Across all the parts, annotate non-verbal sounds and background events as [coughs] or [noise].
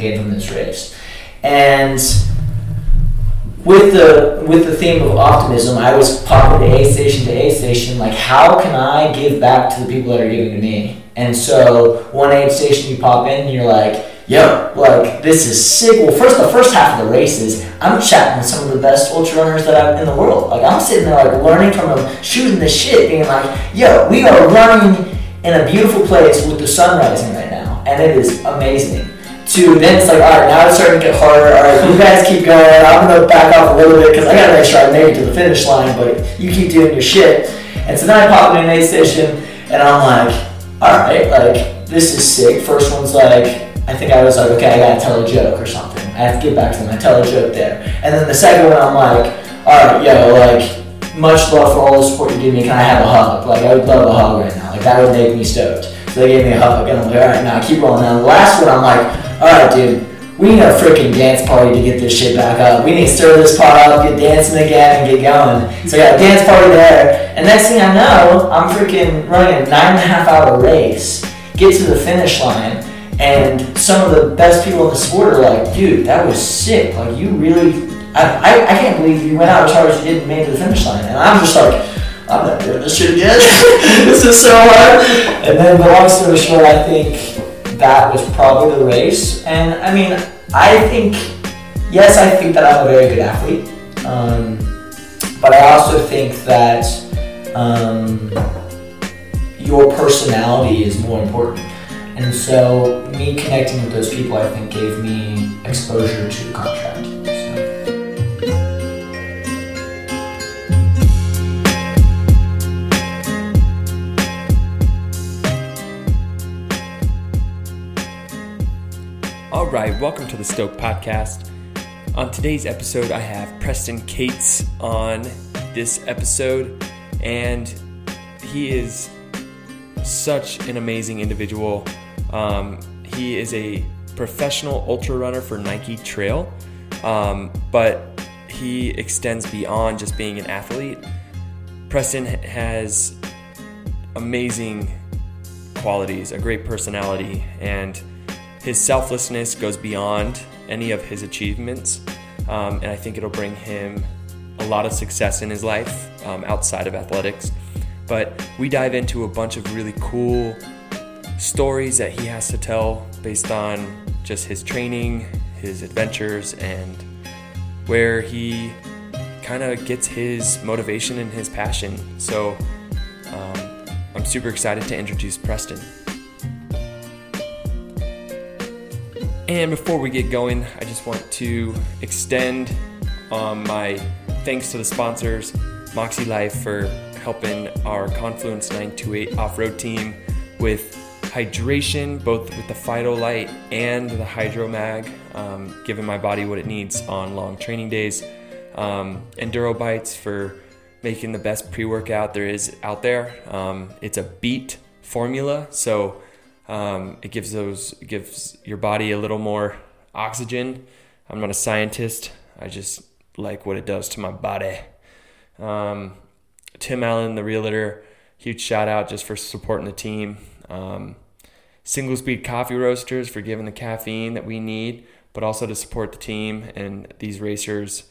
gave him this race. And with the with the theme of optimism, I was popping to A station to A station, like how can I give back to the people that are giving to me? And so one aid station you pop in and you're like, yo, like this is sick. Well, first the first half of the race is I'm chatting with some of the best ultra runners that I've in the world. Like I'm sitting there like learning from them, shooting the shit, being like, yo, we are running in a beautiful place with the sun rising right now, and it is amazing to it's like, all right, now it's starting to get harder. All right, you guys keep going. I'm gonna back off a little bit because I gotta make sure I make it to the finish line. But you keep doing your shit. And so then I pop in an aid station, and I'm like, all right, like this is sick. First one's like, I think I was like, okay, I gotta tell a joke or something. I have to get back to them. I tell a joke there, and then the second one, I'm like, all right, yo, like. Much love for all the support you give me. Can I have a hug? Like I would love a hug right now. Like that would make me stoked. So they gave me a hug, and I'm like, all right, now I keep rolling. And the last one, I'm like, all right, dude, we need a freaking dance party to get this shit back up. We need to stir this pot up, get dancing again, and get going. So we got a dance party there. And next thing I know, I'm freaking running a nine and a half hour race, get to the finish line, and some of the best people in the sport are like, dude, that was sick. Like, you really, I, I, I can't believe you went out as hard as you did and made it to the finish line. And I'm just like, I'm not doing this shit again. [laughs] this is so hard. And then, the long story short, I think that was probably the race. And I mean, I think, yes, I think that I'm a very good athlete. Um, but I also think that um, your personality is more important. And so, me connecting with those people, I think, gave me exposure to the contract. Right, welcome to the Stoke Podcast. On today's episode, I have Preston Cates on this episode, and he is such an amazing individual. Um, he is a professional ultra runner for Nike Trail, um, but he extends beyond just being an athlete. Preston has amazing qualities, a great personality, and his selflessness goes beyond any of his achievements, um, and I think it'll bring him a lot of success in his life um, outside of athletics. But we dive into a bunch of really cool stories that he has to tell based on just his training, his adventures, and where he kind of gets his motivation and his passion. So um, I'm super excited to introduce Preston. And before we get going, I just want to extend um, my thanks to the sponsors, Moxie Life, for helping our Confluence 928 off road team with hydration, both with the Phytolite and the Hydromag, um, giving my body what it needs on long training days. Um, Enduro Bites for making the best pre workout there is out there. Um, it's a beet formula, so um, it gives those gives your body a little more oxygen. I'm not a scientist. I just like what it does to my body. Um, Tim Allen, the realtor, huge shout out just for supporting the team. Um, Single Speed Coffee Roasters for giving the caffeine that we need, but also to support the team and these racers'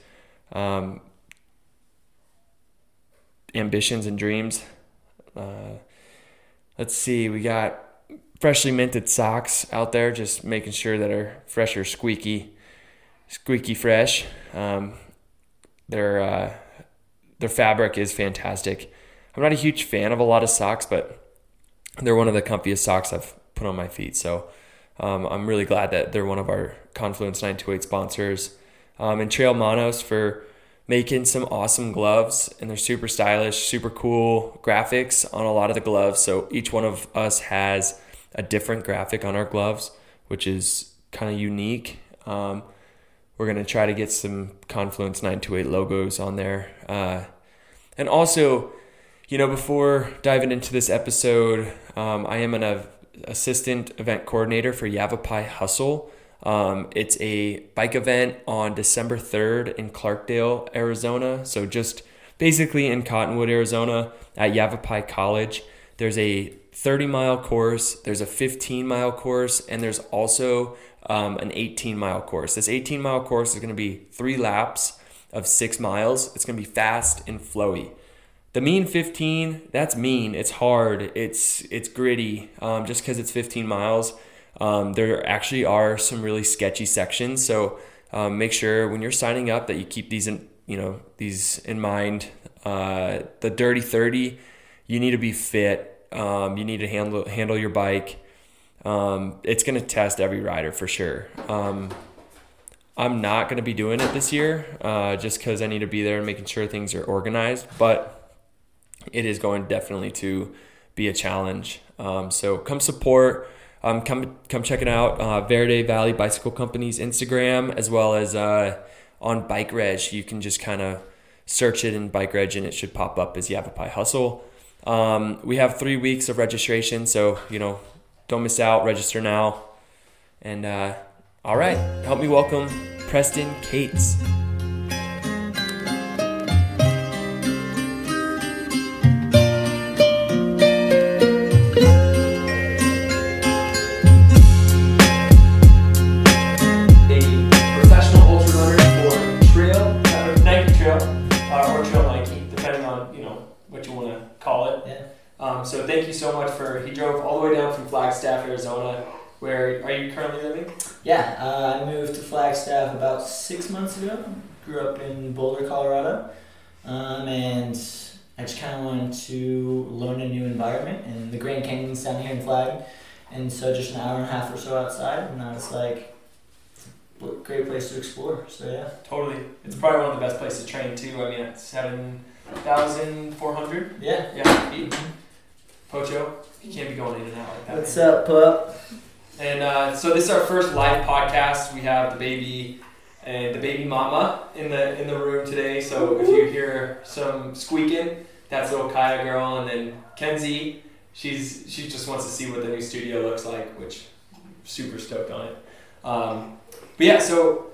um, ambitions and dreams. Uh, let's see, we got freshly minted socks out there, just making sure that are fresh or squeaky, squeaky fresh. Um, their uh, their fabric is fantastic. I'm not a huge fan of a lot of socks, but they're one of the comfiest socks I've put on my feet. So um, I'm really glad that they're one of our Confluence 928 sponsors. Um, and Trail Manos for making some awesome gloves, and they're super stylish, super cool graphics on a lot of the gloves. So each one of us has a different graphic on our gloves, which is kind of unique. Um, we're going to try to get some Confluence 928 logos on there. Uh, and also, you know, before diving into this episode, um, I am an assistant event coordinator for Yavapai Hustle. Um, it's a bike event on December 3rd in Clarkdale, Arizona. So just basically in Cottonwood, Arizona at Yavapai College. There's a 30 mile course, there's a 15 mile course, and there's also um, an 18 mile course. This 18 mile course is going to be three laps of six miles. It's going to be fast and flowy. The mean 15, that's mean. It's hard. It's it's gritty. Um, just because it's 15 miles, um, there actually are some really sketchy sections. So um, make sure when you're signing up that you keep these in you know these in mind. Uh, the dirty 30, you need to be fit. Um, you need to handle handle your bike. Um, it's going to test every rider for sure. Um, I'm not going to be doing it this year uh, just because I need to be there and making sure things are organized. But it is going definitely to be a challenge. Um, so come support. Um, come come check it out. Uh, Verde Valley Bicycle Company's Instagram as well as uh, on Bike Reg. You can just kind of search it in Bike Reg and it should pop up as Yavapai Hustle. Um, we have three weeks of registration, so you know don't miss out. Register now. And uh, all right, help me welcome Preston Cates. Flagstaff, Arizona. Where are you currently living? Yeah, uh, I moved to Flagstaff about six months ago. Grew up in Boulder, Colorado, um, and I just kind of wanted to learn a new environment. And the Grand Canyon's down here in Flag, and so just an hour and a half or so outside, and I was like, "It's a great place to explore." So yeah, Totally. It's probably one of the best places to train too. I mean, at seven thousand four hundred. yeah. Yeah, feet. Pocho, you can't be going in and out like that. What's up, pup? And uh, so this is our first live podcast. We have the baby and the baby mama in the in the room today. So if you hear some squeaking, that's little Kaya girl, and then Kenzie. She's she just wants to see what the new studio looks like, which I'm super stoked on it. Um, but yeah, so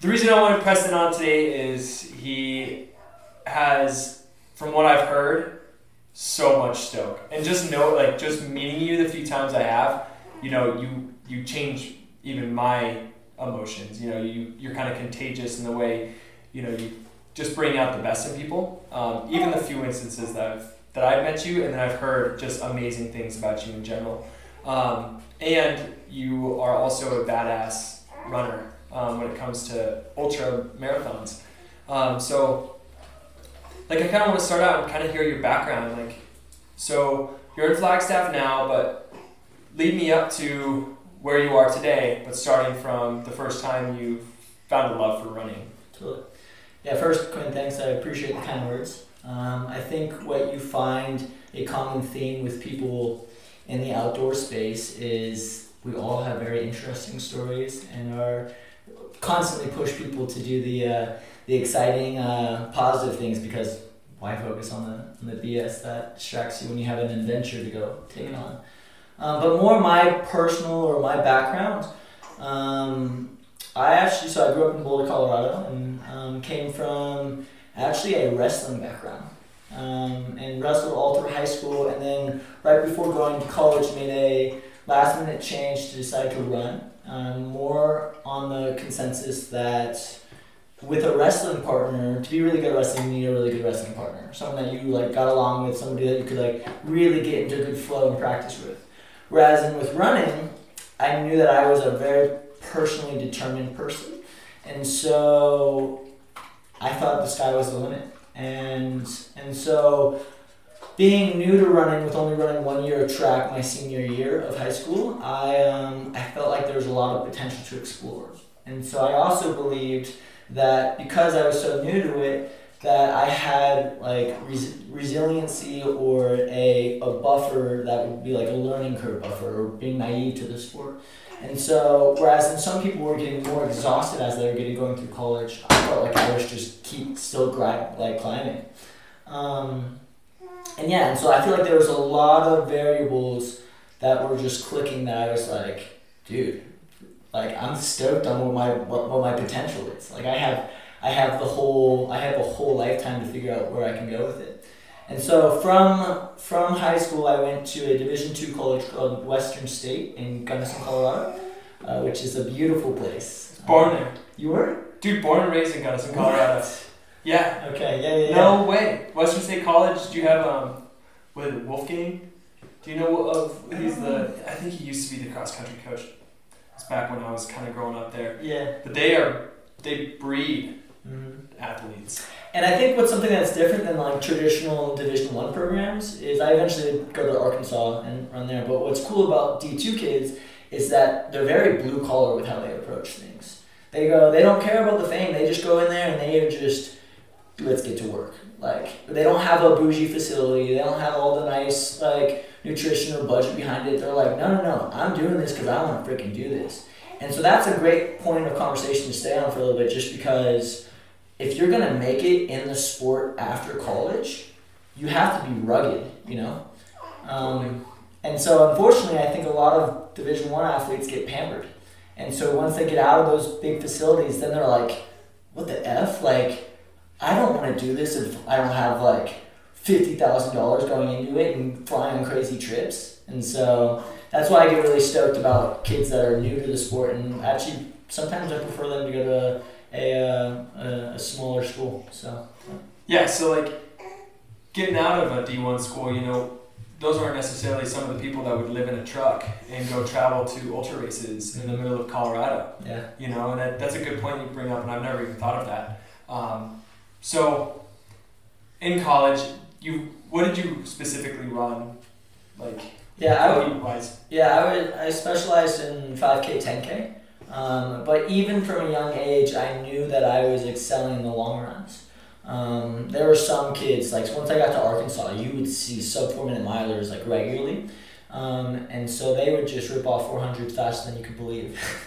the reason I want to wanted Preston on today is he has, from what I've heard, so much stoke, and just know like just meeting you the few times I have you know you you change even my emotions. You know you you're kind of contagious in the way you know you just bring out the best in people. Um, even the few instances that I've that I've met you and then I've heard just amazing things about you in general. Um, and you are also a badass runner um, when it comes to ultra marathons. Um, so like I kind of want to start out and kind of hear your background like so you're in Flagstaff now but lead me up to where you are today, but starting from the first time you found a love for running. Totally. Yeah, first, Quinn, thanks. I appreciate the kind words. Um, I think what you find a common theme with people in the outdoor space is we all have very interesting stories and are constantly push people to do the uh, the exciting, uh, positive things because why focus on the, on the BS that distracts you when you have an adventure to go take on. Um, but more my personal or my background. Um, I actually, so I grew up in Boulder, Colorado, and um, came from actually a wrestling background. Um, and wrestled all through high school, and then right before going to college, made a last minute change to decide to run. Um, more on the consensus that with a wrestling partner, to be really good at wrestling, you need a really good wrestling partner. Someone that you like got along with, somebody that you could like really get into a good flow and practice with. Whereas in with running, I knew that I was a very personally determined person. And so I thought the sky was the limit. And and so being new to running with only running one year of track my senior year of high school, I um, I felt like there was a lot of potential to explore. And so I also believed that because I was so new to it, that I had like res- resiliency or a, a buffer that would be like a learning curve buffer or being naive to the sport. And so, whereas some people were getting more exhausted as they were getting going through college, I felt like I was just keep still grind, like climbing. Um, and yeah, and so I feel like there was a lot of variables that were just clicking that I was like, dude, like I'm stoked on what my what, what my potential is. Like I have I have the whole I have a whole lifetime to figure out where I can go with it. And so from from high school, I went to a Division two college called Western State in Gunnison, Colorado. uh, which is a beautiful place. Born there. You were? Dude, born and raised in Gunnison, Colorado. Yeah. Okay, yeah, yeah, yeah. No way. Western State College, do you have, um, what it, Wolfgang? Do you know of, he's the, I think he used to be the cross country coach. Back when I was kind of growing up there. Yeah. But they are, they breed Mhm. athletes. And I think what's something that's different than like traditional Division One programs is I eventually go to Arkansas and run there. But what's cool about D two kids is that they're very blue collar with how they approach things. They go, they don't care about the fame. They just go in there and they are just let's get to work. Like they don't have a bougie facility. They don't have all the nice like nutrition or budget behind it. They're like, no, no, no. I'm doing this because I want to freaking do this. And so that's a great point of conversation to stay on for a little bit, just because if you're gonna make it in the sport after college, you have to be rugged, you know. Um, and so, unfortunately, I think a lot of Division One athletes get pampered, and so once they get out of those big facilities, then they're like, "What the f? Like, I don't want to do this if I don't have like fifty thousand dollars going into it and flying on crazy trips." And so that's why I get really stoked about kids that are new to the sport, and actually sometimes I prefer them to go to a, uh, a, a smaller school. So Yeah, so like getting out of a D1 school, you know, those aren't necessarily some of the people that would live in a truck and go travel to ultra races in the middle of Colorado. yeah, You know, and that, that's a good point you bring up, and I've never even thought of that. Um, so, in college, you what did you specifically run, like yeah, I would, wise? yeah, I would. I specialized in five k, ten k. Um, but even from a young age, I knew that I was excelling in the long runs. Um, there were some kids like once I got to Arkansas, you would see sub four minute milers like regularly, um, and so they would just rip off four hundred faster than you could believe. [laughs]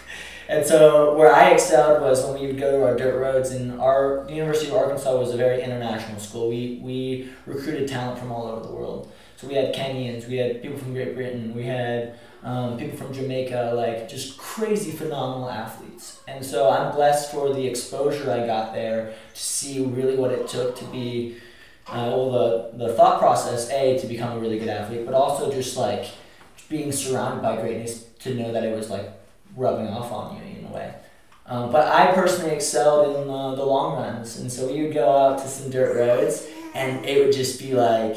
and so where I excelled was when we would go to our dirt roads, and our the University of Arkansas was a very international school. We we recruited talent from all over the world. So we had Kenyans, we had people from Great Britain, we had um, people from Jamaica, like just crazy phenomenal athletes. And so I'm blessed for the exposure I got there to see really what it took to be, uh, the, the thought process, A, to become a really good athlete, but also just like being surrounded by greatness to know that it was like rubbing off on you in a way. Um, but I personally excelled in uh, the long runs. And so we would go out to some dirt roads and it would just be like,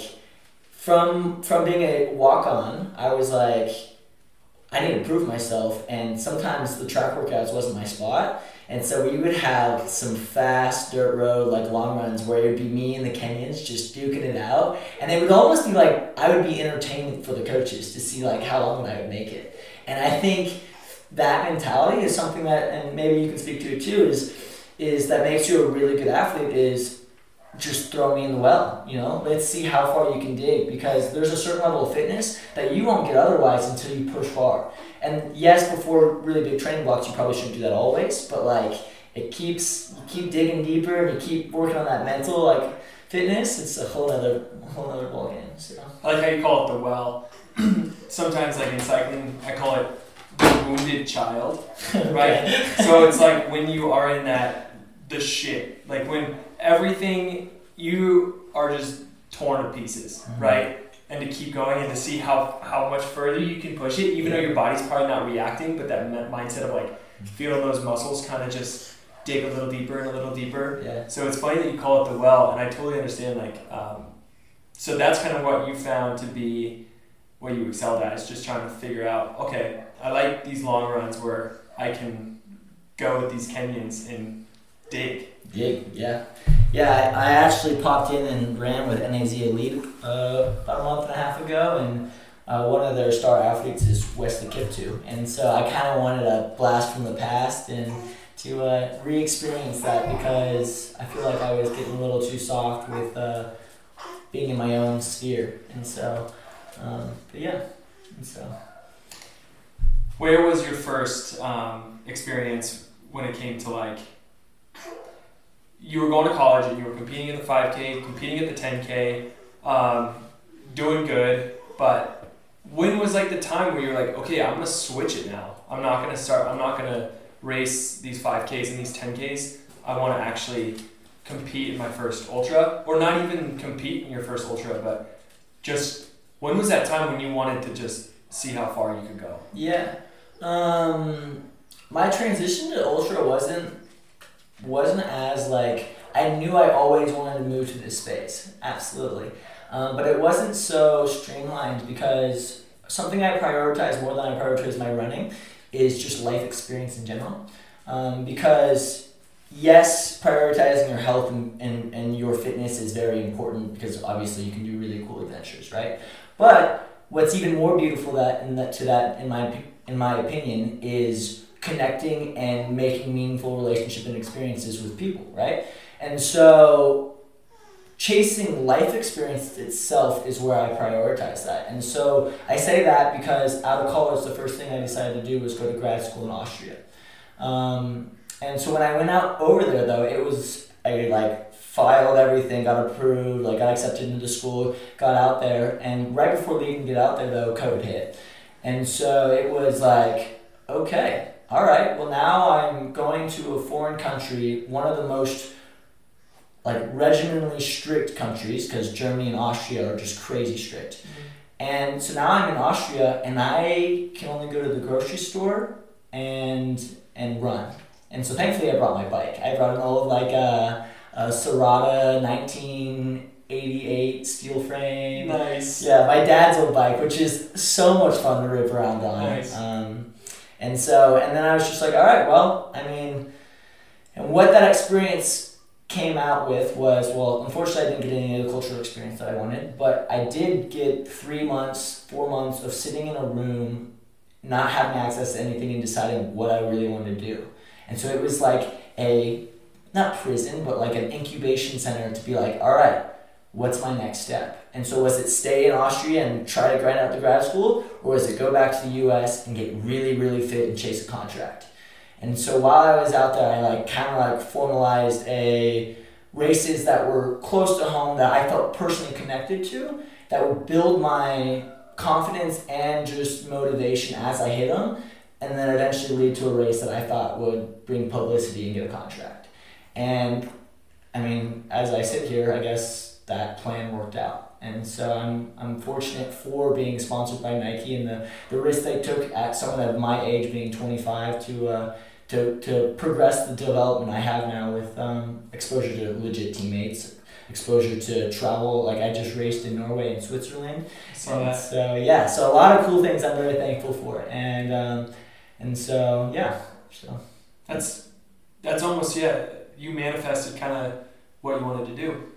from from being a walk on, I was like, I need to prove myself, and sometimes the track workouts wasn't my spot, and so we would have some fast dirt road like long runs where it would be me and the Kenyans just duking it out, and it would almost be like I would be entertained for the coaches to see like how long I would make it, and I think that mentality is something that, and maybe you can speak to it too, is is that makes you a really good athlete is just throw me in the well. You know, let's see how far you can dig because there's a certain level of fitness that you won't get otherwise until you push far. And yes, before really big training blocks, you probably shouldn't do that always, but like it keeps you keep digging deeper and you keep working on that mental like fitness. It's a whole other whole other ball game. So I like how you call it the well. [clears throat] Sometimes, like in cycling, I call it wounded child. [laughs] right? so it's like when you are in that the shit, like when everything you are just torn to pieces, Mhm. right? And to keep going and to see how how much further you can push it, even though your body's probably not reacting, but that mindset of like feeling those muscles kind of just dig a little deeper and a little deeper. yeah. So it's funny that you call it the well, and I totally understand. Like, um, so that's kind of what you found to be what you excelled at is just trying to figure out. Okay, I like these long runs where I can go with these Kenyans and dig. Dig, yeah. Yeah, I, I actually popped in and ran with NAZ Elite uh, about a month and a half ago, and uh, one of their star athletes is Wesley Kiptoo. And so I kind of wanted a blast from the past and to uh, re experience that because I feel like I was getting a little too soft with uh, being in my own sphere. And so, um, but yeah, and so. Where was your first um, experience when it came to like? You were going to college and you were competing at the 5K, competing at the 10K, um, doing good, but when was like the time where you're like, okay, I'm gonna switch it now. I'm not gonna start. I'm not gonna race these 5Ks and these 10Ks. I want to actually compete in my first ultra, or not even compete in your first ultra, but just when was that time when you wanted to just see how far you could go? Yeah. Um, my transition to ultra wasn't wasn't as like I knew I always wanted to move to this space, absolutely, um, but it wasn't so streamlined because something I prioritize more than I prioritize my running is just life experience in general, um, because yes, prioritizing your health and, and, and your fitness is very important because obviously you can do really cool adventures, right? But what's even more beautiful that that to that in my in my opinion is connecting and making meaningful relationship and experiences with people, right? And so chasing life experience itself is where I prioritize that. And so I say that because out of college, the first thing I decided to do was go to grad school in Austria. Um, and so when I went out over there, though, it was I like filed everything, got approved, like got accepted into the school, got out there, and right before leaving to get out there, though, COVID hit, and so it was like, okay, all right, well, now I'm going to a foreign country, one of the most like regimentally strict countries, because Germany and Austria are just crazy strict. Mm-hmm. And so now I'm in Austria and I can only go to the grocery store and and run. And so thankfully I brought my bike. I brought an old like uh, a, a Serotta 19 88 steel frame. Nice. Yeah, my dad's old bike, which is so much fun to rip around on. Nice. Um, and so, and then I was just like, all right, well, I mean, and what that experience came out with was, well, unfortunately, I didn't get any of the cultural experience that I wanted, but I did get three months, four months of sitting in a room, not having access to anything, and deciding what I really wanted to do. And so it was like a, not prison, but like an incubation center to be like, all right, what's my next step? And so was it stay in Austria and try to grind out the grad school, or was it go back to the US and get really, really fit and chase a contract? And so while I was out there, I like kind of like formalized a races that were close to home that I felt personally connected to that would build my confidence and just motivation as I hit them and then eventually lead to a race that I thought would bring publicity and get a contract. And I mean, as I sit here, I guess that plan worked out. And so I'm, I'm fortunate for being sponsored by Nike and the, the risk they took at someone of my age, being 25, to, uh, to, to progress the development I have now with um, exposure to legit teammates, exposure to travel. Like I just raced in Norway and Switzerland. So, and so yeah, so a lot of cool things I'm very thankful for. And um, and so yeah, so that's that's almost yeah. You manifested kind of what you wanted to do.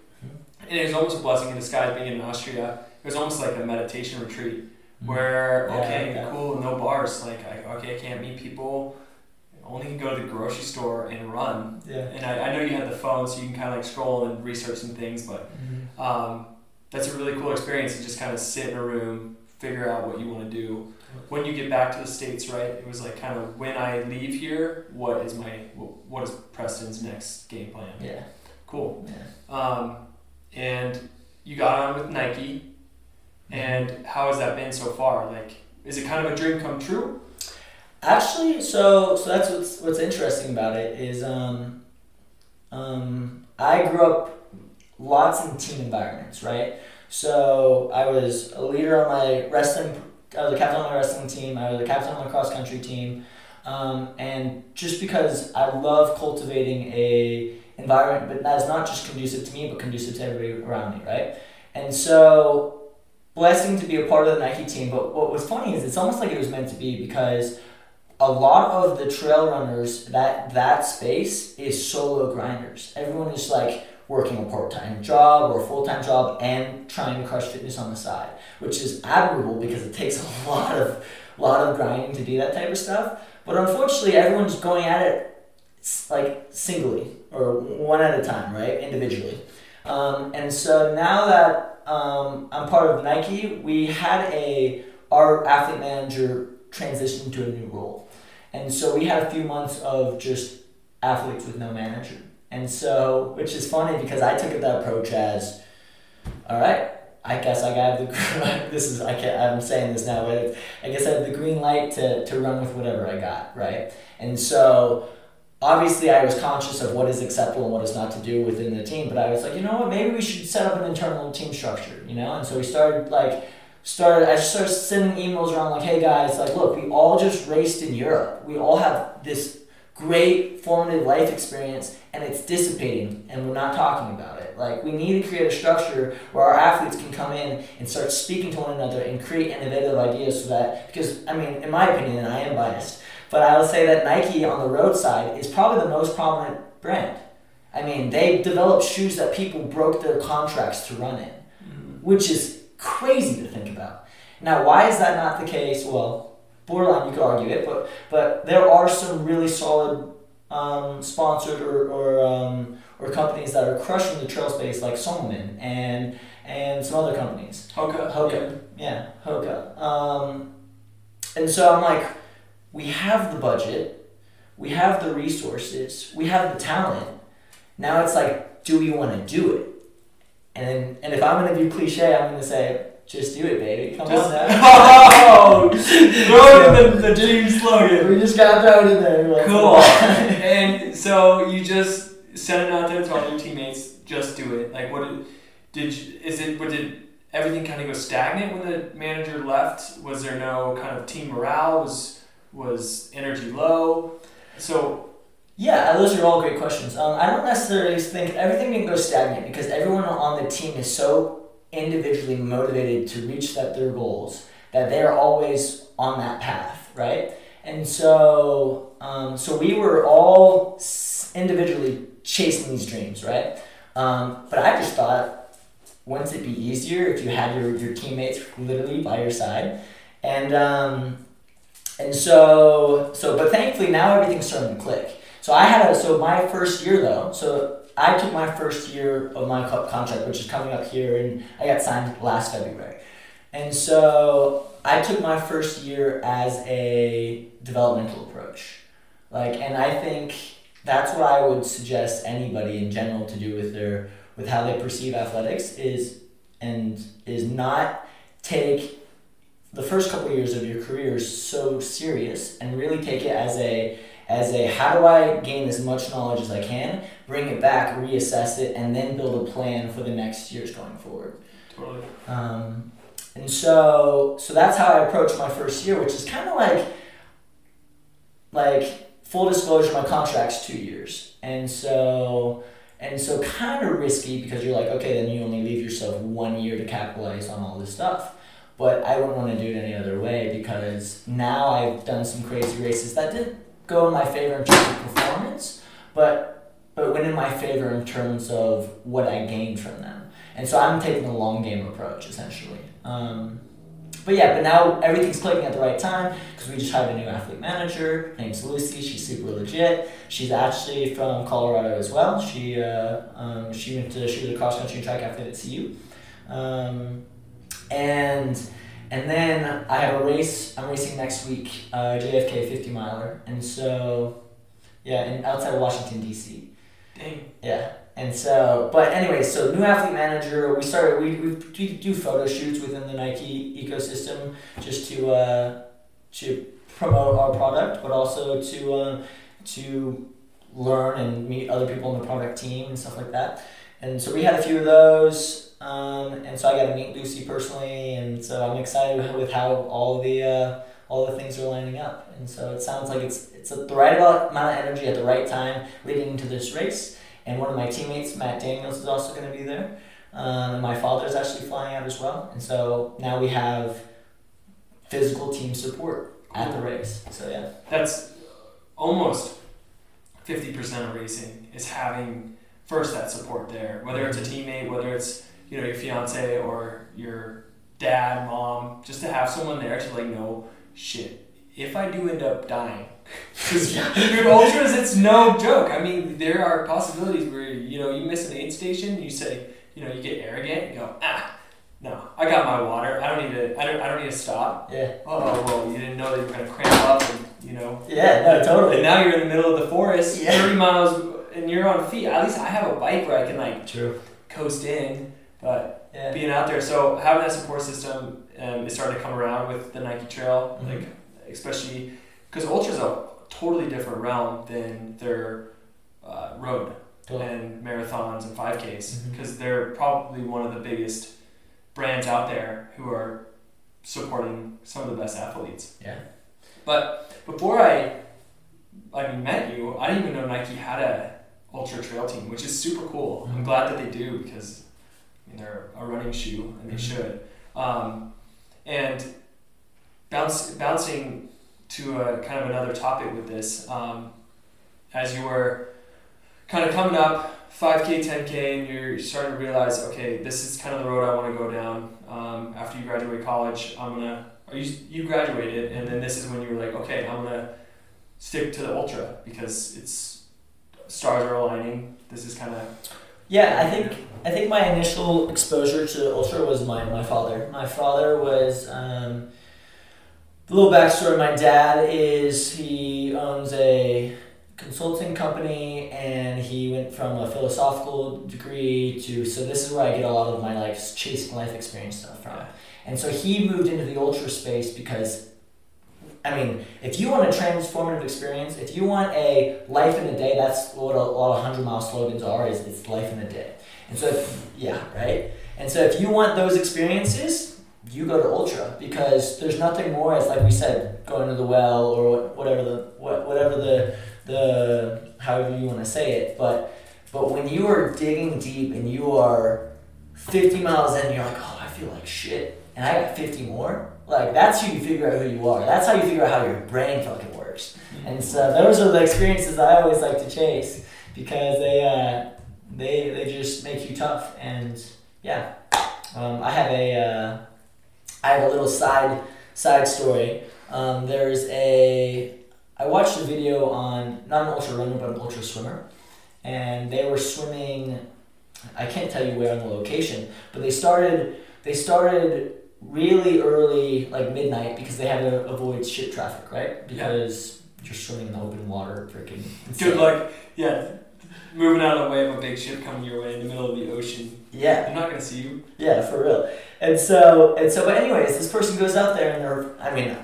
And it was almost a blessing in disguise being in Austria. It was almost like a meditation retreat mm-hmm. where okay, yeah, cool, no bars. Like I, okay, I can't meet people. Only can go to the grocery store and run. Yeah. And I, I know you had the phone, so you can kind of like scroll and research some things, but mm-hmm. um, that's a really cool experience to just kind of sit in a room, figure out what you want to do when you get back to the states, right? It was like kind of when I leave here, what is my what is Preston's next game plan? Yeah. Cool. Yeah. Um, and you got on with Nike, and how has that been so far? Like, is it kind of a dream come true? Actually, so so that's what's what's interesting about it is um, um, I grew up lots in team environments, right? So I was a leader on my wrestling I was a captain on my wrestling team. I was a captain on my cross country team. Um, and just because I love cultivating a environment, but that is not just conducive to me, but conducive to everybody around me, right? And so, blessing to be a part of the Nike team. But what was funny is it's almost like it was meant to be because a lot of the trail runners that that space is solo grinders. Everyone is like working a part-time job or a full-time job and trying to crush fitness on the side, which is admirable because it takes [laughs] a lot of lot of grinding to do that type of stuff. But unfortunately, everyone's going at it like singly or one at a time, right? Individually. Um, and so now that um, I'm part of Nike, we had a our athlete manager transition to a new role, and so we had a few months of just athletes with no manager. And so, which is funny because I took that approach as, all right, I guess I got the [laughs] this is I can I'm saying this now, but I guess I have the green light to to run with whatever I got, right? And so obviously I was conscious of what is acceptable and what is not to do within the team, but I was like, you know what, maybe we should set up an internal team structure, you know? And so we started like started I started sending emails around like, hey guys, like look, we all just raced in Europe. We all have this great formative life experience and it's dissipating and we're not talking about it. Like we need to create a structure where our athletes can come in and start speaking to one another and create innovative ideas so that because I mean in my opinion and I am biased, but I will say that Nike on the road side is probably the most prominent brand. I mean, they developed shoes that people broke their contracts to run in, which is crazy to think about. Now, why is that not the case? Well, borderline, you could argue it, but but there are some really solid um, sponsored or or, um, or companies that are crushing the trail space, like Salomon and and some other companies. Hoka. Hoka, yeah, Hoka. Um, and so I'm like, we have the budget, we have the resources, we have the talent. Now it's like, do we want to do it? And and if I'm gonna be cliche, I'm gonna say, just do it, baby. Come Just- on now. [laughs] Oh, [laughs] throw in the, the team slogan. we just gotta throw it in there. like, Cool. [laughs] and so you just sent it out there to all your teammates. Just do it. Like what did, did is it? What did everything kind of go stagnant when the manager left? Was there no kind of team morale? Was was energy low? So Yeah, those are all great questions. Um, I don't necessarily think everything can go stagnant because everyone on the team is so individually motivated to reach that their goals that they're always on that path, right? And so, um, so we were all individually chasing these dreams, right? Um, but I just thought, wouldn't it be easier if you had your, your teammates literally by your side? And um, and so so, but thankfully now everything's starting to click. So I had a so my first year though. So I took my first year of my co- contract, which is coming up here, and I got signed last February. And so I took my first year as a developmental approach, like, and I think that's what I would suggest anybody in general to do with their with how they perceive athletics is and is not take the first couple of years of your career is so serious and really take it as a as a how do I gain as much knowledge as I can, bring it back, reassess it, and then build a plan for the next years going forward. totally. Um, and so so that's how I approached my first year, which is kind of like like full disclosure, my contract's two years, and so and so kind of risky because you're like, okay, then you only leave yourself one year to capitalize on all this stuff. But I wouldn't want to do it any other way because now I've done some crazy races that didn't go in my favor in terms of performance, but but went in my favor in terms of what I gained from them. And so I'm taking a long game approach essentially. Um, but yeah, but now everything's clicking at the right time because we just hired a new athlete manager. Her name's Lucy. She's super legit. She's actually from Colorado as well. She uh, um, she went to she was a cross country track athlete at CU. Um, and and then I have a race. I'm racing next week, uh, JFK 50 miler, and so yeah, and outside of Washington D.C. Dang. Yeah. And so, but anyway, so new athlete manager. We started. We, we do- do photo shoots within the Nike ecosystem just to uh, to promote our product, but also to um, to learn and meet other people in the product team and stuff like that. And so we had a few of those. Um, and so I got to meet Lucy personally, and so I'm excited with how all the uh, all the things are lining up. And so it sounds like it's it's the right amount of energy at the right time leading into this race. And one of my teammates, Matt Daniels, is also going to be there. Um, my father's actually flying out as well. And so now we have physical team support at the race. So yeah. That's almost fifty percent of racing is having first that support there. Whether it's a teammate, whether it's you know your fiance or your dad, mom, just to have someone there to like know shit. If I do end up dying, because with ultras, it's no joke. I mean, there are possibilities where you know you miss an aid station, you say, you know, you get arrogant, you go, ah, no, I got my water. I don't need to. I don't. I don't need to stop. Yeah. Oh well, you didn't know that you were gonna cramp up, and you know. Yeah, no, totally. And now you're in the middle of the forest, Yeah. thirty miles, and you're on feet. At least I have a bike where I can like True. coast in, but Yeah. being out there. So having that support system um, is starting to come around with the Nike Trail, Mhm. like especially because ultra's a totally different realm than their uh, road Totally. and marathons and 5Ks Mhm. because they're probably one of the biggest brands out there who are supporting some of the best athletes. Yeah. But before I I met you, I didn't even know Nike had a ultra trail team, which is super cool. I'm Mhm. glad that they do because Mean, they're a running shoe and they Mhm. should. Um, and bounce, bouncing to a kind of another topic with this, um, as you were kind of coming up 5K, 10K, and you're starting to realize, okay, this is kind of the road I want to go down. Um, after you graduate college, I'm gonna. You you graduated, and then this is when you were like, okay, I'm gonna stick to the ultra because it's stars are aligning. This is kind of Yeah, I think I think my initial exposure to ultra was my, my father. My father was um, the little backstory. My dad is he owns a consulting company and he went from a philosophical degree to so this is where I get a lot of my like chasing life experience stuff from. And so he moved into the ultra space because I mean, if you want a transformative experience, if you want a life in a day, that's what a lot of hundred mile slogans are. Is it's life in a day. And so, if, yeah, right. And so, if you want those experiences, you go to ultra because there's nothing more as like we said, going to the well or whatever the what whatever the the however you want to say it. But but when you are digging deep and you are 50 miles in, you're like, oh, I feel like shit, and I got 50 more. Like that's who you figure out who you are. That's how you figure out how your brain fucking works. And so those are the experiences I always like to chase because they uh, they they just make you tough. And yeah, um, I have a uh, I have a little side side story. Um, there's a I watched a video on not an ultra runner but an ultra swimmer, and they were swimming. I can't tell you where on the location, but they started they started really early, like midnight, because they had to avoid ship traffic, right? Because you're swimming in the open water, freaking. Good luck. Yeah. Moving out of the way of a big ship coming your way in the middle of the ocean. Yeah, I'm not gonna see you. yeah, for real. And so, and so, but anyways, this person goes out there and they're, I mean,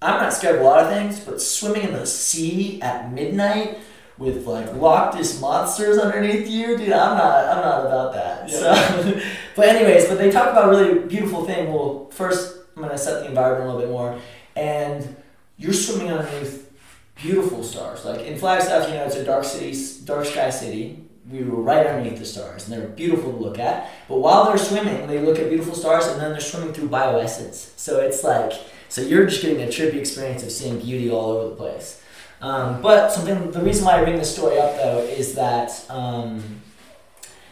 I'm not scared of a lot of things, but swimming in the sea at midnight with like Loch Ness monsters underneath you, dude, I'm not, I'm not about that. So, [laughs] but anyways, but they talk about a really beautiful thing. Well, first, I'm gonna set the environment a little bit more, and you're swimming underneath beautiful stars. Like in Flagstaff, you know, it's a dark city, dark sky city. We were right underneath the stars, and they're beautiful to look at. But while they're swimming, they look at beautiful stars, and then they're swimming through bioessence. So it's like, so you're just getting a trippy experience of seeing beauty all over the place. Um, but something, the reason why I bring this story up though is that um,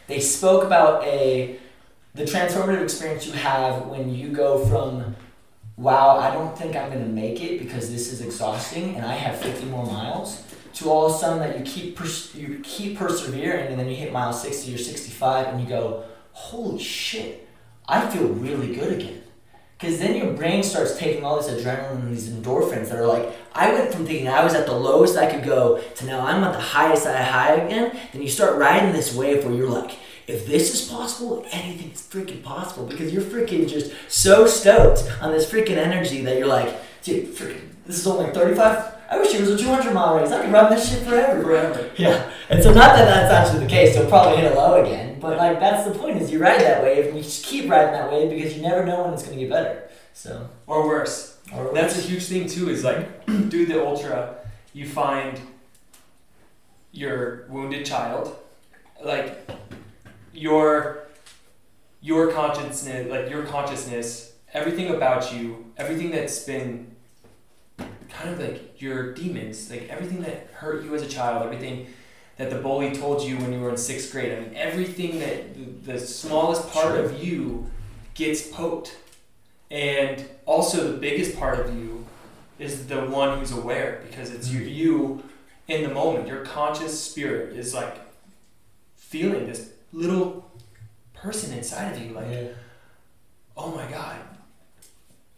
they spoke about a the transformative experience you have when you go from wow, I don't think I'm gonna make it because this is exhausting, and I have 50 more miles. To all of a sudden that you keep pers- you keep persevering, and then you hit mile 60 or 65, and you go, holy shit, I feel really good again. Because then your brain starts taking all this adrenaline and these endorphins that are like, I went from thinking I was at the lowest I could go to now I'm at the highest I high again. Then you start riding this wave where you're like, if this is possible, anything's freaking possible because you're freaking just so stoked on this freaking energy that you're like, dude, freaking, this is only 35. I wish it was a 200 mile race. I could run this shit forever. Forever. Yeah, and so not that that's actually the case. You'll probably hit a low again, but like that's the point is you ride that wave and you just keep riding that wave because you never know when it's gonna get better. So Or worse. or That's a huge thing too. Is like, [clears throat] do the ultra, you find your wounded child, like your your consciousness, like your consciousness, everything about you, everything that's been kind of like your demons, like everything that hurt you as a child, everything that the bully told you when you were in sixth grade. I mean, everything that the, the smallest part Sure. of you gets poked. And also the biggest part of you is the one who's aware because it's you, you in the moment. Your conscious spirit is like feeling this little person inside of you, like, yeah. oh my god,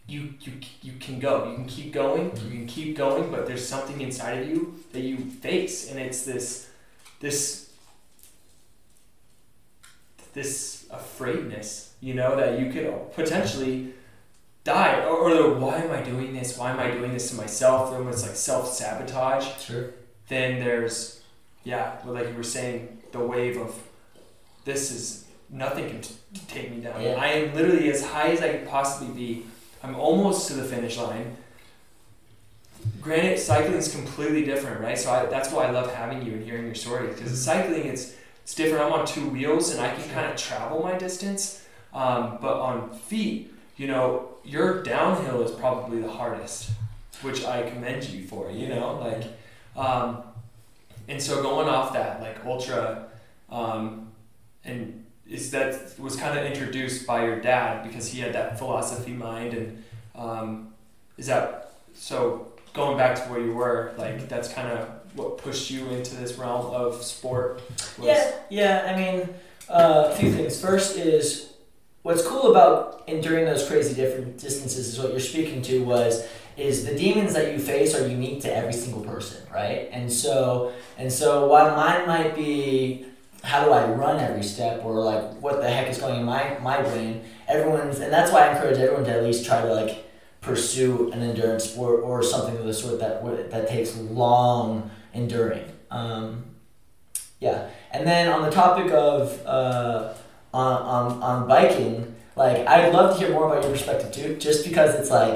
you you you can go, you can keep going, you can keep going, but there's something inside of you that you face, and it's this this this afraidness, you know, that you could potentially die, or, or the, why am I doing this? Why am I doing this to myself? Then it's like self sabotage. Sure. Then there's yeah, well, like you were saying, the wave of this is nothing can t- take me down. Yeah. I am literally as high as I could possibly be. I'm almost to the finish line. Granted, cycling is completely different, right? So I, that's why I love having you and hearing your story because cycling, it's it's different. I'm on two wheels and I can kind of travel my distance, um, but on feet, you know, your downhill is probably the hardest, which I commend you for. You know, like, um, and so going off that like ultra, um, and is that was kind of introduced by your dad because he had that philosophy mind and um, is that so going back to where you were like that's kind of what pushed you into this realm of sport Yeah, yeah. I mean, uh, a few things. First is what's cool about enduring those crazy different distances is what you're speaking to was is the demons that you face are unique to every single person, right? And so and so while mine might be how do I run every step or like what the heck is going in my my brain, everyone's and that's why I encourage everyone to at least try to like pursue an endurance sport or something of the sort that would that takes long enduring. Um, yeah, and then on the topic of uh, on, on on biking, like I'd love to hear more about your perspective too, just because it's like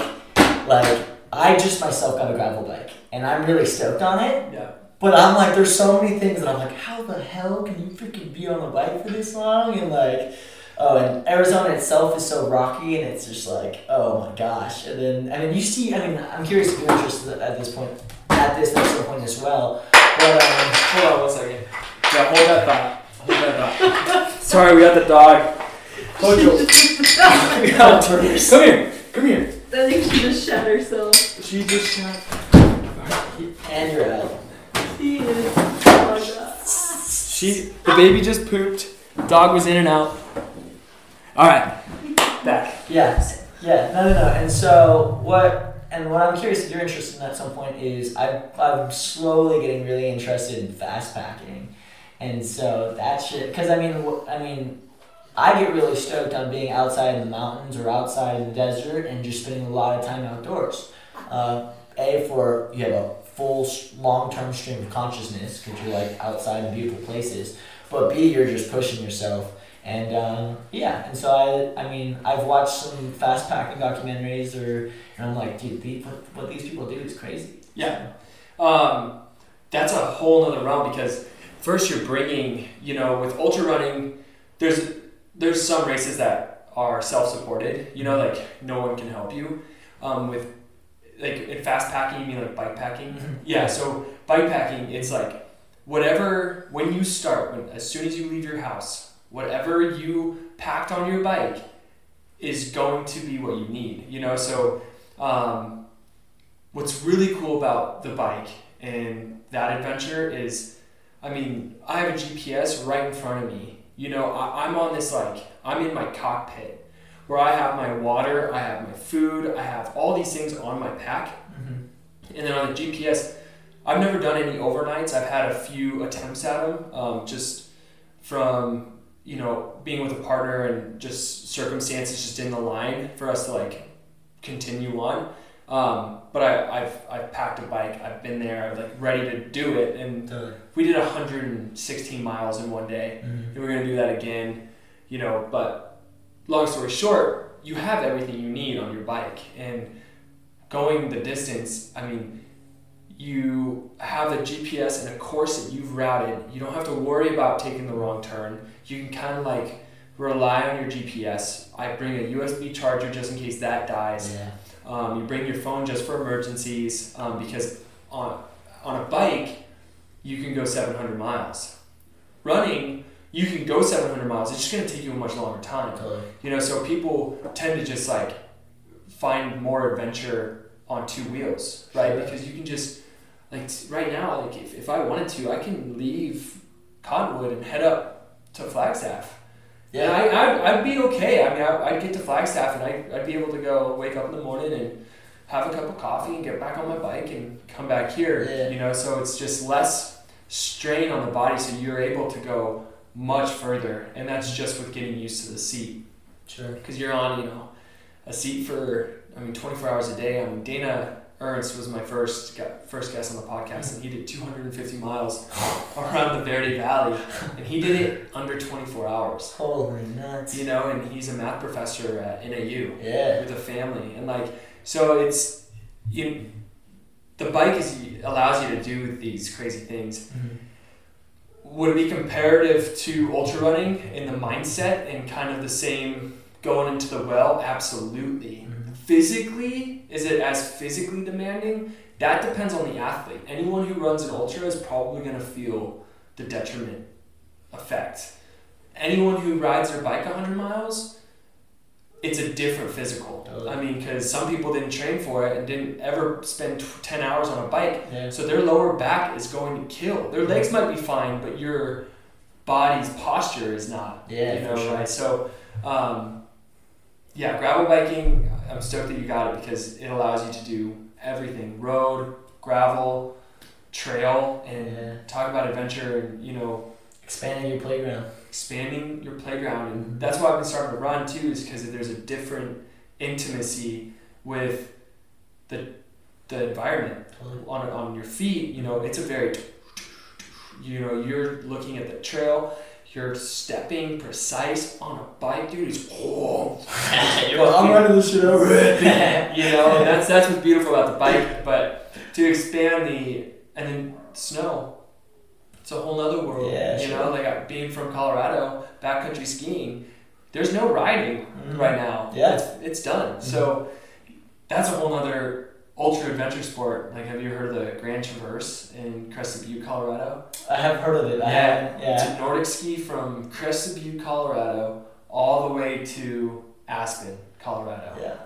like I just myself got a gravel bike and I'm really stoked on it. yeah But I'm like, there's so many things that I'm like, how the hell can you freaking be on a bike for this long? And like, oh, and Arizona itself is so rocky, and it's just like, oh my gosh. And then, I mean, you see, I mean, I'm curious if you're interested at this point, at this next point as well. But um, hold on one second yeah hold that thought hold that thought [laughs] sorry we got the dog Hojo [laughs] come here come here I think she just shat herself. she just shot and you're out. She is. Oh my god. She, the baby just pooped. Dog was in and out. All right, back. Yeah, yeah, no, no, no. And so what? And what I'm curious if you're interested in at some point is I I'm slowly getting really interested in fast packing, and so that shit. Because I mean, I mean, I get really stoked on being outside in the mountains or outside in the desert and just spending a lot of time outdoors. Uh, a for you have a full long term stream of consciousness because you're like outside in beautiful places, but B you're just pushing yourself. And um, yeah, and so I, I mean, I've watched some fast packing documentaries, or and I'm like, dude, the, what, what these people do is crazy. Yeah. Um, that's a whole nother realm because first you're bringing, you know, with ultra running, there's there's some races that are self-supported. You know, like no one can help you. Um, with like in fast packing, you mean like bike packing? Yeah. So bike packing, it's like whatever when you start, when as soon as you leave your house, whatever you packed on your bike is going to be what you need. You know, so. Um, what's really cool about the bike and that adventure is i mean i have a gps right in front of me you know I, i'm on this like i'm in my cockpit where i have my water i have my food i have all these things on my pack and then on the gps i've never done any overnights i've had a few attempts at them um, just from you know being with a partner and just circumstances just in the line for us to like continue on um, but I, I've I've packed a bike. I've been there, I was like ready to do it, and we did 116 miles in one day, and we're gonna do that again. You know, but long story short, you have everything you need on your bike, and going the distance. I mean, you have a GPS and a course that you've routed. You don't have to worry about taking the wrong turn. You can kind of like rely on your GPS. I bring a USB charger just in case that dies. Yeah. Um, you bring your phone just for emergencies um, because on on a bike you can go 700 miles. Running you can go 700 miles. It's just gonna take you a much longer time. Totally. You know, so people tend to just like find more adventure on two wheels, right? Sure. Because you can just like right now, like if, if I wanted to, I can leave Cottonwood and head up to Flagstaff. Yeah, I, I'd, I'd be okay. I mean, I, I'd get to Flagstaff and I, I'd be able to go wake up in the morning and have a cup of coffee and get back on my bike and come back here. Yeah. You know, so it's just less strain on the body, so you're able to go much further, and that's just with getting used to the seat Sure. because you're on, you know, a seat for I mean 24 hours a day. I mean Dana Ernst was my first first guest on the podcast, and he did 250 miles around the Verde Valley, and he did it under 24 hours. Holy nuts. You know, and he's a math professor at NAU Yeah. with a family, and like so it's you. The bike is allows you to do these crazy things. Mm-hmm. Would it be comparative to ultra running in the mindset and kind of the same going into the well? Absolutely. Physically, is it as physically demanding? That depends on the athlete. Anyone who runs an ultra is probably going to feel the detriment effect. Anyone who rides their bike 100 miles, it's a different physical. Totally. I mean, because some people didn't train for it and didn't ever spend t- 10 hours on a bike. Yeah. So their lower back is going to kill. Their legs might be fine, but your body's posture is not. Yeah, you know, sure. right? So, um, yeah, gravel biking. I'm stoked that you got it because it allows you to do everything: road, gravel, trail, and Yeah. talk about adventure and you know Expanding your playground. expanding your playground. And Mhm. that's why I've been starting to run too, is because there's a different intimacy with the the environment Totally. on on your feet, you know, it's a very, you know, you're looking at the trail, you're stepping precise on a bike, dude. It's [laughs] oh, Well, I'm running this shit over it. [laughs] you know, and that's that's what's beautiful about the bike. But to expand the and then snow, it's a whole nother world. Yeah, you sure. know, like being from Colorado, backcountry skiing, there's no riding Mhm. right now. Yeah. it's, it's done. So that's a whole nother ultra adventure sport. Like, have you heard of the Grand Traverse in Crested Butte, Colorado? I have heard of it. I Yeah. Yeah. It's a Nordic ski from Crested Butte, Colorado, all the way to Aspen, Colorado. Yeah.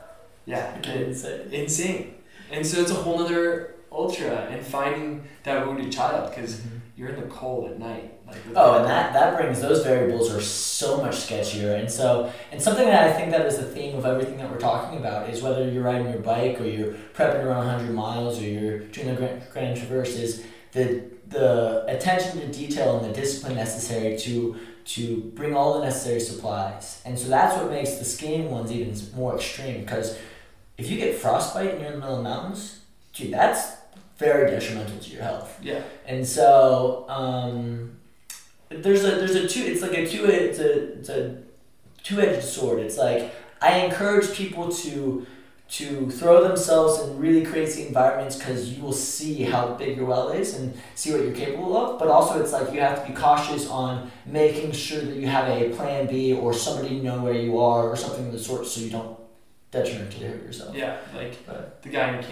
Yeah, It's insane. insane. And so it's a whole other ultra and finding that wounded child because mm-hmm. You're in the cold at night. Like Oh, and that, that brings those variables are so much sketchier. And so, and something that I think that is the theme of everything that we're talking about is whether you're riding your bike or you're prepping around run 100 miles or you're doing the Grand, Grand Traverse is the the attention to detail and the discipline necessary to to bring all the necessary supplies. And so that's what makes the skiing ones even more extreme because if you get frostbite and you're in the middle of the mountains, dude, that's very detrimental to your health. yeah, And so um, there's a there's a two it's like a two it's a it's a two edged sword. It's like I encourage people to to throw themselves in really crazy environments because you will see how big your well is and see what you're capable of. But also it's like you have to be cautious on making sure that you have a plan B or somebody know where you are or something of the sort so you don't detrimentally hurt yourself. yeah. Like Right. the guy in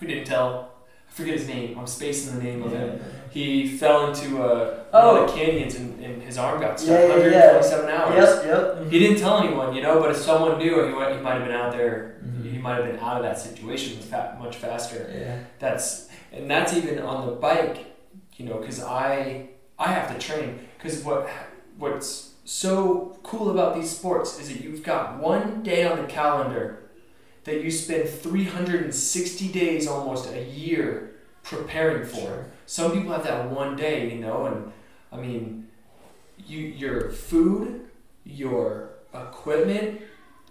Who didn't tell. I forget his name. I'm spacing the name of him. He fell into a, Oh. one of the canyons and, and his arm got stuck. Yeah, yeah, yeah. hours. Yep, yep. He didn't tell anyone, you know, but if someone knew, he, might- he might have been out there. Mhm. He might have been out of that situation much faster. Yeah. That's and that's even on the bike, you know, because I I have to train because what what's so cool about these sports is that you've got one day on the calendar that you spend 360 days almost a year preparing for. Some people have that one day, you know, and I mean, you your food, your equipment,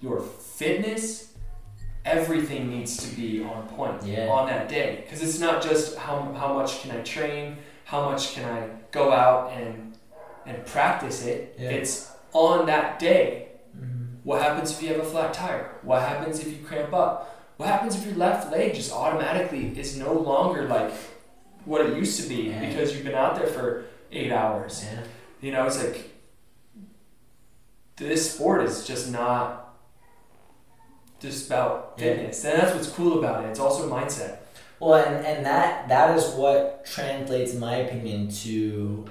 your fitness, everything needs to be on point Yeah. on that day because it's not just how, how much can I train, how much can I go out and and practice it. Yeah. It's on that day. What happens if you have a flat tire? What happens if you cramp up? What happens if your left leg just automatically is no longer like what it used to be Yeah. because you've been out there for eight hours? Yeah. You know, it's like this sport is just not just about Yeah. fitness. And that's what's cool about it. It's also a mindset. Well, and, and that that is what translates, in my opinion, to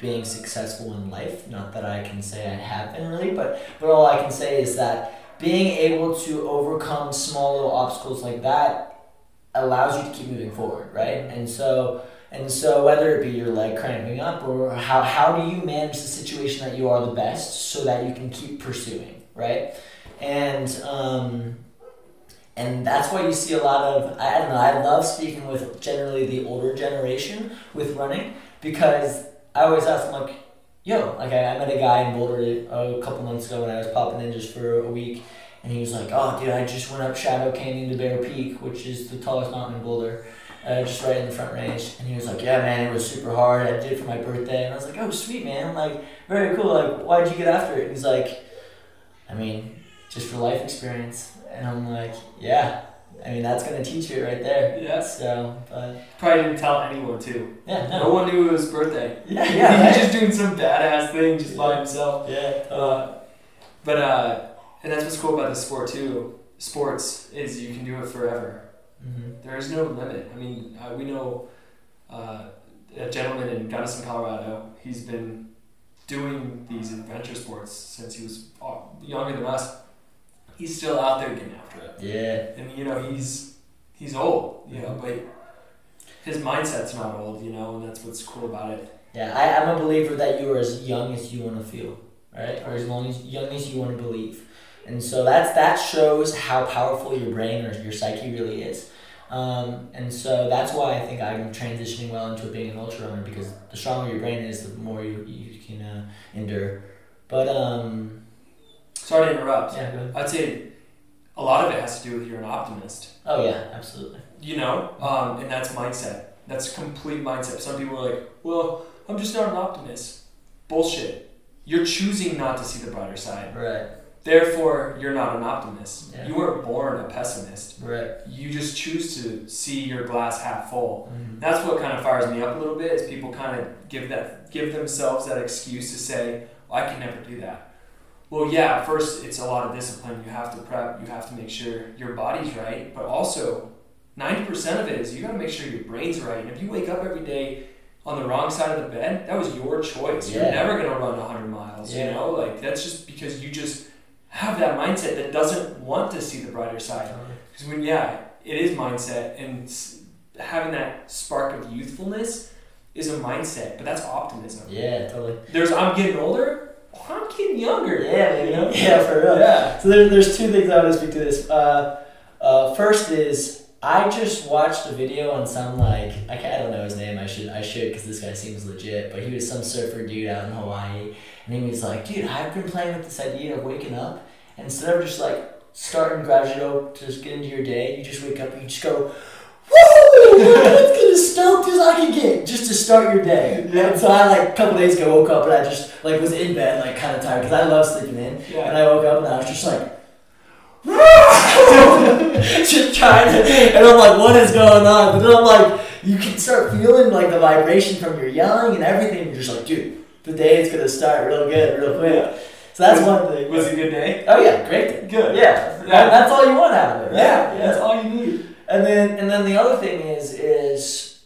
being successful in life. Not that I can say I have been really, but but all I can say is that being able to overcome small little obstacles like that allows you to keep moving forward, right? And so and so whether it be your leg cramping up or how how do you manage the situation that you are the best so that you can keep pursuing, right? And um, and that's why you see a lot of I don't know I love speaking with generally the older generation with running because I always ask them like yo like I, I met a guy in Boulder a couple months ago when I was popping in just for a week and he was like oh dude I just went up Shadow Canyon to Bear Peak which is the tallest mountain in Boulder uh, just right in the front range. And he was like, "Yeah, man, it was super hard. I did it for my birthday." And I was like, "Oh, sweet, man. Like, very cool. Like, why'd you get after it?" And he's like, "I mean, just for life experience." And I'm like, "Yeah." I mean, that's gonna teach you right there. Yeah. So, but Probably didn't tell anyone too. yeah, No, no, one knew it was his birthday. [laughs] yeah, He's yeah, [laughs] right? just doing some badass thing just by himself. yeah. Uh, but uh, and that's what's cool about the sport too. Sports is you can do it forever. Mhm. There is no limit. I mean, uh, we know uh, a gentleman in Gunnison, Colorado. He's been doing these adventure sports since he was uh, younger than us. He's still out there getting after it, Yeah, and you know he's he's old, you know, but his mindset's not old, you know, and that's what's cool about it. yeah. I, I'm a believer that you are as young as you want to feel, right? Or as long as young as you want to believe. And so that's that shows how powerful your brain or your psyche really is. Um, and so that's why I think I'm transitioning well into being an ultra runner because the stronger your brain is, the more you, you can uh, endure. But um, Sorry to interrupt. yeah, go ahead. I'd say a lot of it has to do with you're an optimist. Oh yeah, absolutely. You know, um, and that's mindset. That's complete mindset. Some people are like, "Well, I'm just not an optimist." Bullshit. You're choosing not to see the brighter side. Right, Therefore, you're not an optimist. Yeah. You weren't born a pessimist. right. You just choose to see your glass half full. Mhm. That's what kind of fires me up a little bit. Is people kind of give that give themselves that excuse to say, "I can never do that." Well, yeah. First, it's a lot of discipline. You have to prep. You have to make sure your body's right, but also ninety percent of it is you got to make sure your brain's right. And if you wake up every day on the wrong side of the bed, that was your choice. You're never gonna run hundred miles. You know, like that's just because you just have that mindset that doesn't want to see the brighter side. Because when yeah, it is mindset, and having that spark of youthfulness is a mindset, but that's optimism. Yeah, totally. There's I'm getting older, I'm getting younger. Yeah, you know? [laughs] Yeah, for real. Yeah. So there, there's two things I want to speak to this. Uh, uh, first is I just watched a video on some like I, can't, I don't know his name. I should I should because this guy seems legit. But he was some surfer dude out in Hawaii, and he was like, "Dude, I've been playing with this idea of waking up, and instead of just like starting gradual, to just get into your day, you just wake up and you just go." Woo! Let's get as stoked as I can get just to start your day. And so I like a couple days ago woke up and I just like was in bed like kind of tired because I love sleeping in. Yeah. And I woke up and I was just like, [laughs] just trying to, and I'm like, what is going on? But then I'm like, you can start feeling like the vibration from your yelling and everything. You're just like, dude, the day is gonna start real good, real quick. So that's Was- one thing. Was it a good day? Oh yeah, great. Good. Yeah, Yeah. That- that's all you want out of it. Right? Yeah, that's all you need. And then and then the other thing is is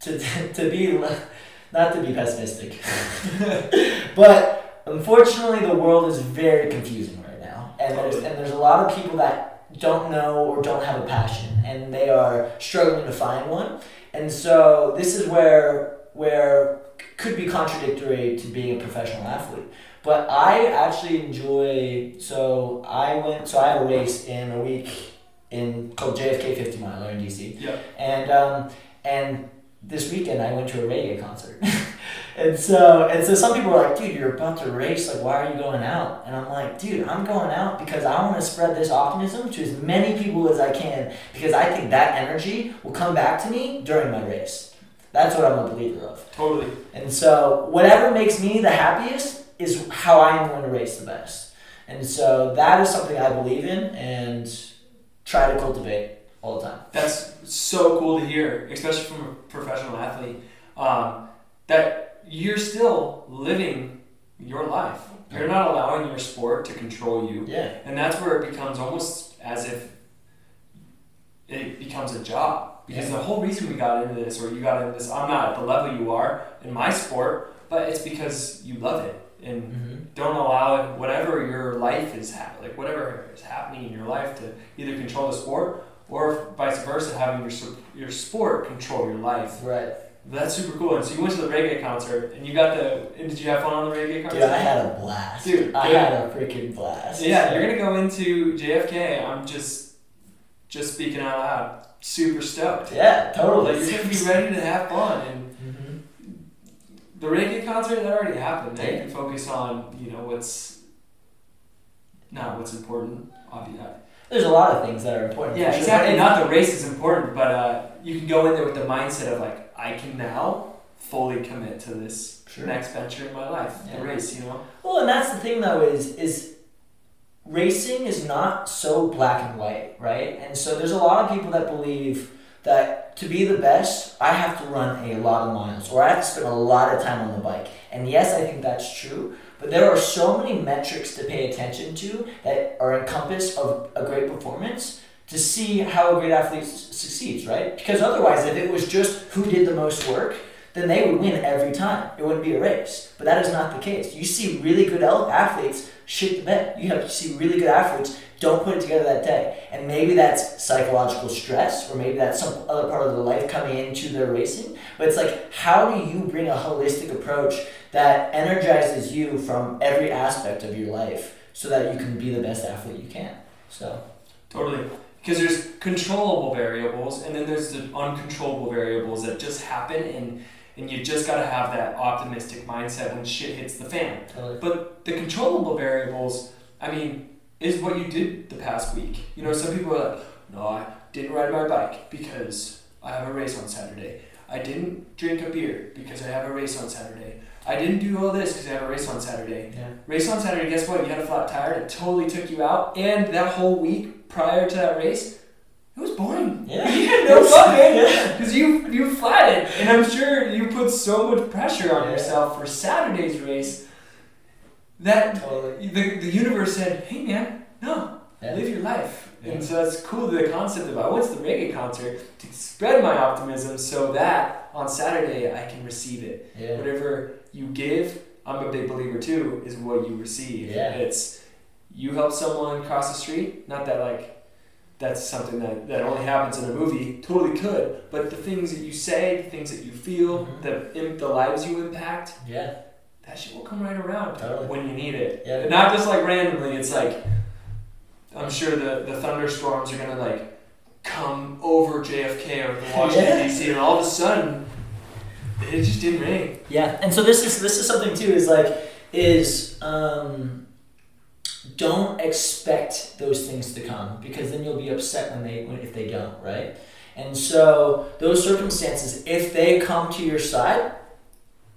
to to be not to be pessimistic, [laughs] but unfortunately the world is very confusing right now, and there's and there's a lot of people that don't know or don't have a passion, and they are struggling to find one, and so this is where where could be contradictory to being a professional athlete. But I actually enjoy. So I went. So I have a race in a week in called JFK 50 Miler in DC. Yeah. And um, and this weekend I went to a reggae concert. [laughs] and so and so some people are like, dude, you're about to race. Like, why are you going out? And I'm like, dude, I'm going out because I want to spread this optimism to as many people as I can because I think that energy will come back to me during my race. That's what I'm a believer of. Totally. And so whatever makes me the happiest is how I'm going to race the best. And so that is something I believe in and try to cultivate all the time. That's so cool to hear, especially from a professional athlete. Um, that you're still living your life. You're not allowing your sport to control you. Yeah. And that's where it becomes almost as if it becomes a job. Because the whole reason we got into this, or you got into this, I'm not at the level you are in my sport, but it's because you love it and Mm-hmm. don't allow it, whatever your life is hap- like whatever is happening in your life to either control the sport or vice versa, having your your sport control your life. Right. That's super cool. And so you went to the reggae concert, and you got the. And did you have fun on the reggae concert? Dude, I had a blast. Dude, I had a freaking blast. Yeah, you're gonna go into JFK. I'm just, just speaking out loud, super stoked. Yeah, totally. Like you're gonna be ready to have fun, and. The reggae concert that already happened. Now you can focus on you know what's, not what's important. Obviously, There's a lot of things that are important. Yeah, sure. exactly. Not the race is important, but uh, you can go in there with the mindset of like, I can now fully commit to this Sure. next venture in my life, Yeah. the race. You know. Well, and that's the thing though is is racing is not so black and white, right? And so there's a lot of people that believe that to be the best, I have to run a lot of miles or I have to spend a lot of time on the bike. And yes, I think that's true, but there are so many metrics to pay attention to that are encompassed of a great performance to see how a great athlete succeeds, right? Because otherwise, if it was just who did the most work, then they would win every time. It wouldn't be a race. But that is not the case. You see really good athletes shit the bed. You have to see really good athletes don't put it together that day. And maybe that's psychological stress, or maybe that's some other part of their life coming into their racing. But it's like, how do you bring a holistic approach that energizes you from every aspect of your life so that you can be the best athlete you can? So, Totally. Because there's controllable variables and then there's the uncontrollable variables that just happen and and you just gotta have that optimistic mindset when shit hits the fan. totally. But the controllable variables, I mean, is what you did the past week. You know, some people are like, no, I didn't ride my bike because I have a race on Saturday. I didn't drink a beer because I have a race on Saturday. I didn't do all this because I have a race on Saturday. Yeah. Race on Saturday, guess what? You had a flat tire. It totally took you out. And that whole week prior to that race, it was boring. Yeah. [laughs] You had no fun, man. [laughs] Because you you flatted, and I'm sure you put so much pressure on Yeah. yourself for Saturday's race that Totally. the, the universe said, "Hey, man, no, Yeah. live your life." Yeah. And so that's cool. The concept of I went to the reggae concert to spread my optimism, so that on Saturday I can receive it. Yeah. Whatever you give, I'm a big believer too, is what you receive. Yeah. It's you help someone cross the street. Not that like that's something that, that only happens in a movie. Totally could, but the things that you say, the things that you feel, Mhm. the the lives you impact, Yeah. That shit will come right around Totally. when you need it. Yeah. Not just like randomly. It's like I'm sure the the thunderstorms are gonna like come over JFK or [laughs] Washington Yeah. D.C. and all of a sudden it just didn't rain. Yeah, and so this is this is something too. Is like is um, don't expect those things to come because then you'll be upset when they when, if they don't, right? And so those circumstances, if they come to your side,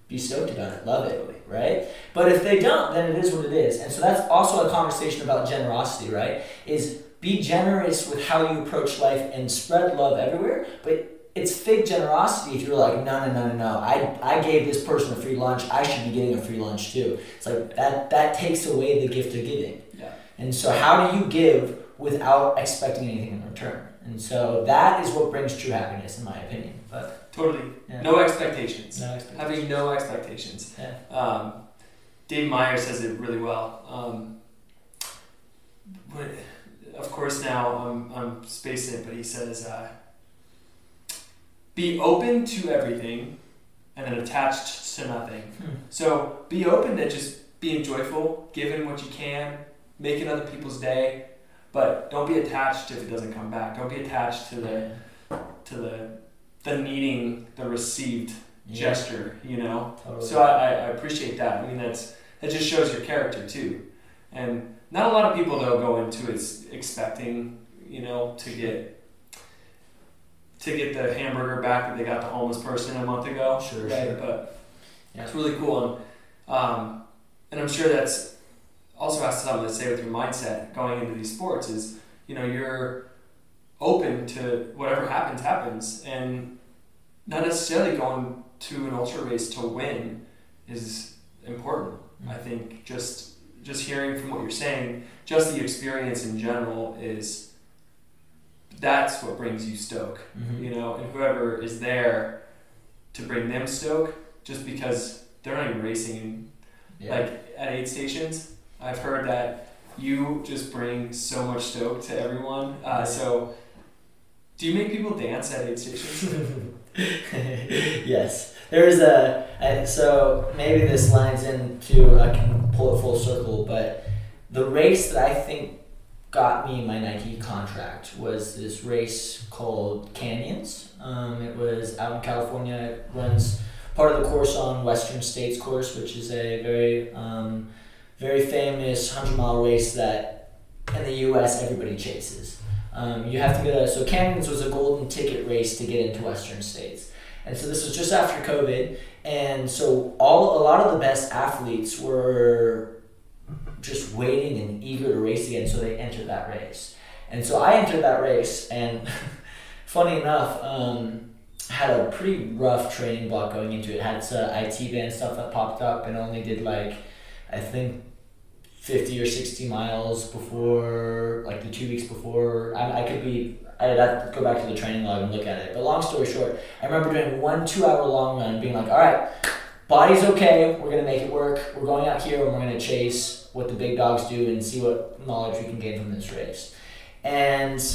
be stoked about it, love it, right? But if they don't, then it is what it is. And so that's also a conversation about generosity, right? Is be generous with how you approach life and spread love everywhere, but it's fake generosity if you're like, no, no, no, no, no. I, I gave this person a free lunch. I should be getting a free lunch too. It's like that that takes away the gift of giving. Yeah. And so how do you give without expecting anything in return? And so that is what brings true happiness, in my opinion. But Totally. yeah. No expectations. no expectations. Having no expectations. Yeah. Um, Dave Meyer says it really well. Um, but of course, now I'm, I'm spacing it, but he says, uh, be open to everything and then attached to nothing. Hmm. So be open to just being joyful, giving what you can, making other people's day, but don't be attached if it doesn't come back. Don't be attached to the to the the needing the received Yeah, gesture, you know. totally. So I, I I appreciate that. I mean, that's that just shows your character too. And not a lot of people though go into it expecting, you know, to get to get the hamburger back that they got the homeless person a month ago. Sure, right? sure. But Yeah. it's really cool, and um, and I'm sure that's also has something to say with your mindset going into these sports. Is you know you're open to whatever happens happens, and not necessarily going to an ultra race to win is important. I think just just hearing from what you're saying, just the experience in general is that's what brings you stoke, Mhm. you know, and whoever is there to bring them stoke, just because they're not even racing Yeah. like at aid stations. I've heard that you just bring so much stoke to everyone. Uh, so, do you make people dance at aid stations? [laughs] [laughs] yes, there is a. So maybe this lines into I can pull it full circle, but the race that I think got me my Nike contract was this race called Canyons. Um, it was out in California. It runs part of the course on Western States course, which is a very um, very famous hundred mile race that in the U.S. everybody chases. Um, you have to go to so Canyons was a golden ticket race to get into Western states, and so this was just after COVID, and so all a lot of the best athletes were just waiting and eager to race again, so they entered that race, and so I entered that race, and [laughs] funny enough. Um, had a pretty rough training block going into it. Had some IT band stuff that popped up and only did like, I think, 50 or 60 miles before, like the two weeks before. I, I could be, I'd have to go back to the training log and look at it. But long story short, I remember doing one two hour long run, being like, all right, body's okay, we're going to make it work. We're going out here and we're going to chase what the big dogs do and see what knowledge we can gain from this race. And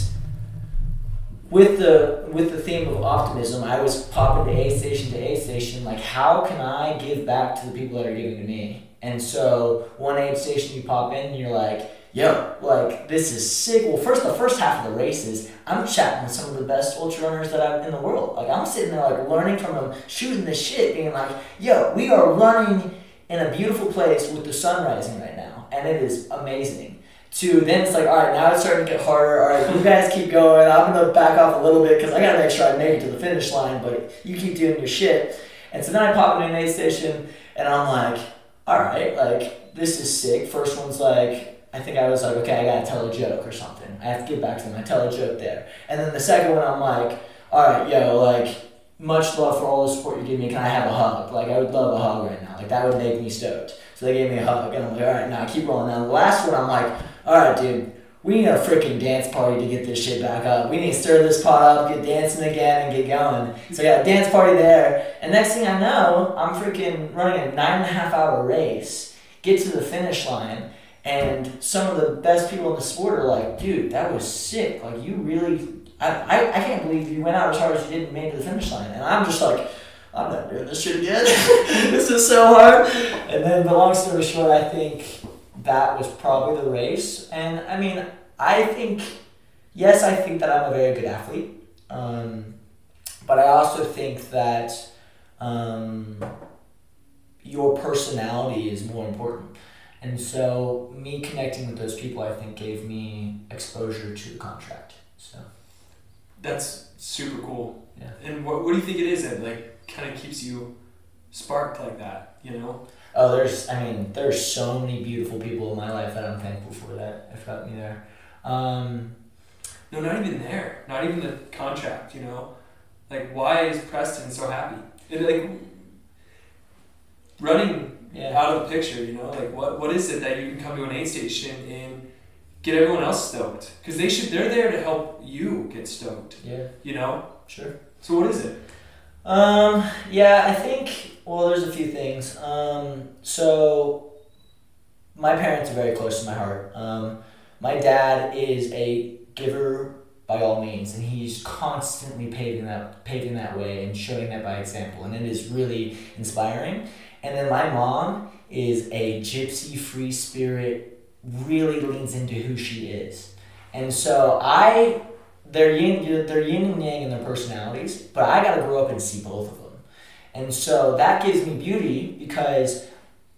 with the with the theme of optimism, I was popping to aid station to aid station, like how can I give back to the people that are giving to me? And so one aid station you pop in and you're like, yo, like this is sick. Well first the first half of the races, I'm chatting with some of the best ultra runners that I've in the world. Like I'm sitting there like learning from them, shooting the shit, being like, yo, we are running in a beautiful place with the sun rising right now. And it is amazing to then it's like, all right, now it's starting to get harder. All right, you guys keep going. I'm gonna back off a little bit because I gotta make sure I make it to the finish line. But you keep doing your shit. And so then I pop into an aid station and I'm like, all right, like this is sick. First one's like, I think I was like, okay, I gotta tell a joke or something. I have to get back to them. I tell a joke there. And then the second one, I'm like, all right, yo, like much love for all the support you give me. Can I have a hug? Like I would love a hug right now. Like that would make me stoked. So they gave me a hug, and I'm like, all right, now keep rolling. Now the last one, I'm like all right, dude, we need a freaking dance party to get this shit back up. We need to stir this pot up, get dancing again, and get going. So yeah, dance party there. And next thing I know, I'm freaking running a nine and a half hour race, get to the finish line, and some of the best people in the sport are like, dude, that was sick. Like, you really, I, I, I can't believe you went out as hard as you did and made it to the finish line. And I'm just like, I'm not doing this shit again. [laughs] this is so hard. And then, the long story short, I think that was probably the race. And I mean, I think, yes, I think that I'm a very good athlete. Um, but I also think that um, your personality is more important. And so, me connecting with those people, I think, gave me exposure to the contract. So, That's super cool. Yeah. And what, what do you think it is that like kind of keeps you sparked like that? You know. Oh, there's, I mean, there's so many beautiful people in my life that I'm thankful for that have got me there. Um, No, not even there. Not even the contract. You know, like why is Preston so happy? And like running yeah. out of the picture. You know, like what what is it that you can come to an aid station and get everyone else stoked? Because they should. They're there to help you get stoked. Yeah, You know. sure. So what is it? Um, yeah, I think, well, there's a few things. Um, so, my parents are very close to my heart. Um, my dad is a giver by all means, and he's constantly paving that, paving that way and showing that by example, and it is really inspiring. And then my mom is a gypsy free spirit, really leans into who she is. And so I they're yin, they're yin and yang in their personalities, but I got to grow up and see both of them. And so that gives me beauty because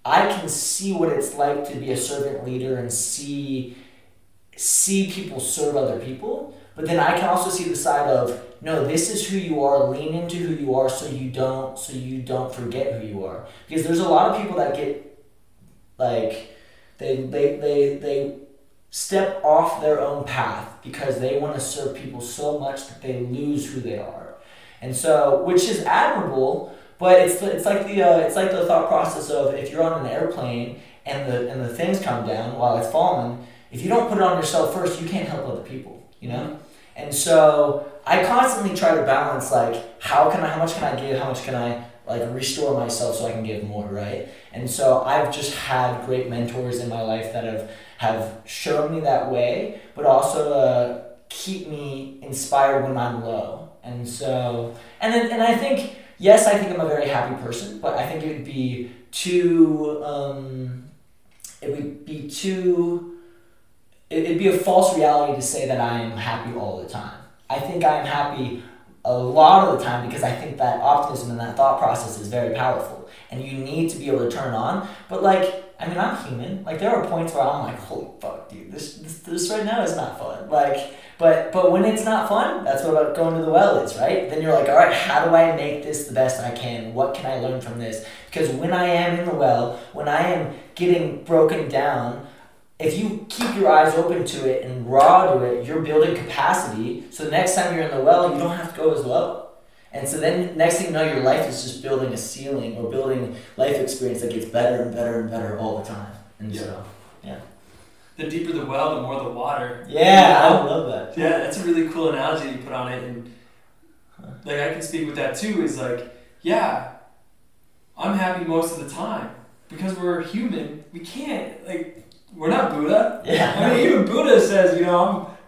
I can see what it's like to be a servant leader and see see people serve other people, but then I can also see the side of no, this is who you are, lean into who you are so you don't so you don't forget who you are. Because there's a lot of people that get like they they they, they step off their own path because they want to serve people so much that they lose who they are. And so, which is admirable, but it's it's like the uh, it's like the thought process of if you're on an airplane and the and the things come down while it's falling, if you don't put it on yourself first, you can't help other people, you know? And so I constantly try to balance like how can I how much can I give, how much can I like restore myself so I can give more, right? And so I've just had great mentors in my life that have have shown me that way, but also uh, keep me inspired when I'm low. And so, and then, and I think, yes, I think I'm a very happy person, but I think it would be too, um, it would be too, it, it'd be a false reality to say that I am happy all the time. I think I'm happy a lot of the time because I think that optimism and that thought process is very powerful and you need to be able to turn on. But like, I mean, I'm human. Like there are points where I'm like, holy fuck, dude, this this, this right now is not fun. Like, but but when it's not fun, that's what about going to the well is, right? Then you're like, all right, how do I make this the best I can? What can I learn from this? Because when I am in the well, when I am getting broken down, if you keep your eyes open to it and raw to it, you're building capacity. So the next time you're in the well, you don't have to go as low. And so then next thing you know, your life is just building a ceiling or building life experience that gets better and better and better all the time. And so, yeah. The deeper the well, the more the water. yeah, I love that. Yeah, that's a really cool analogy you put on it, and like I can speak with that too. Is like, yeah, I'm happy most of the time because we're human. We can't like we're not Buddha. Yeah. I mean, even Buddha says, you know,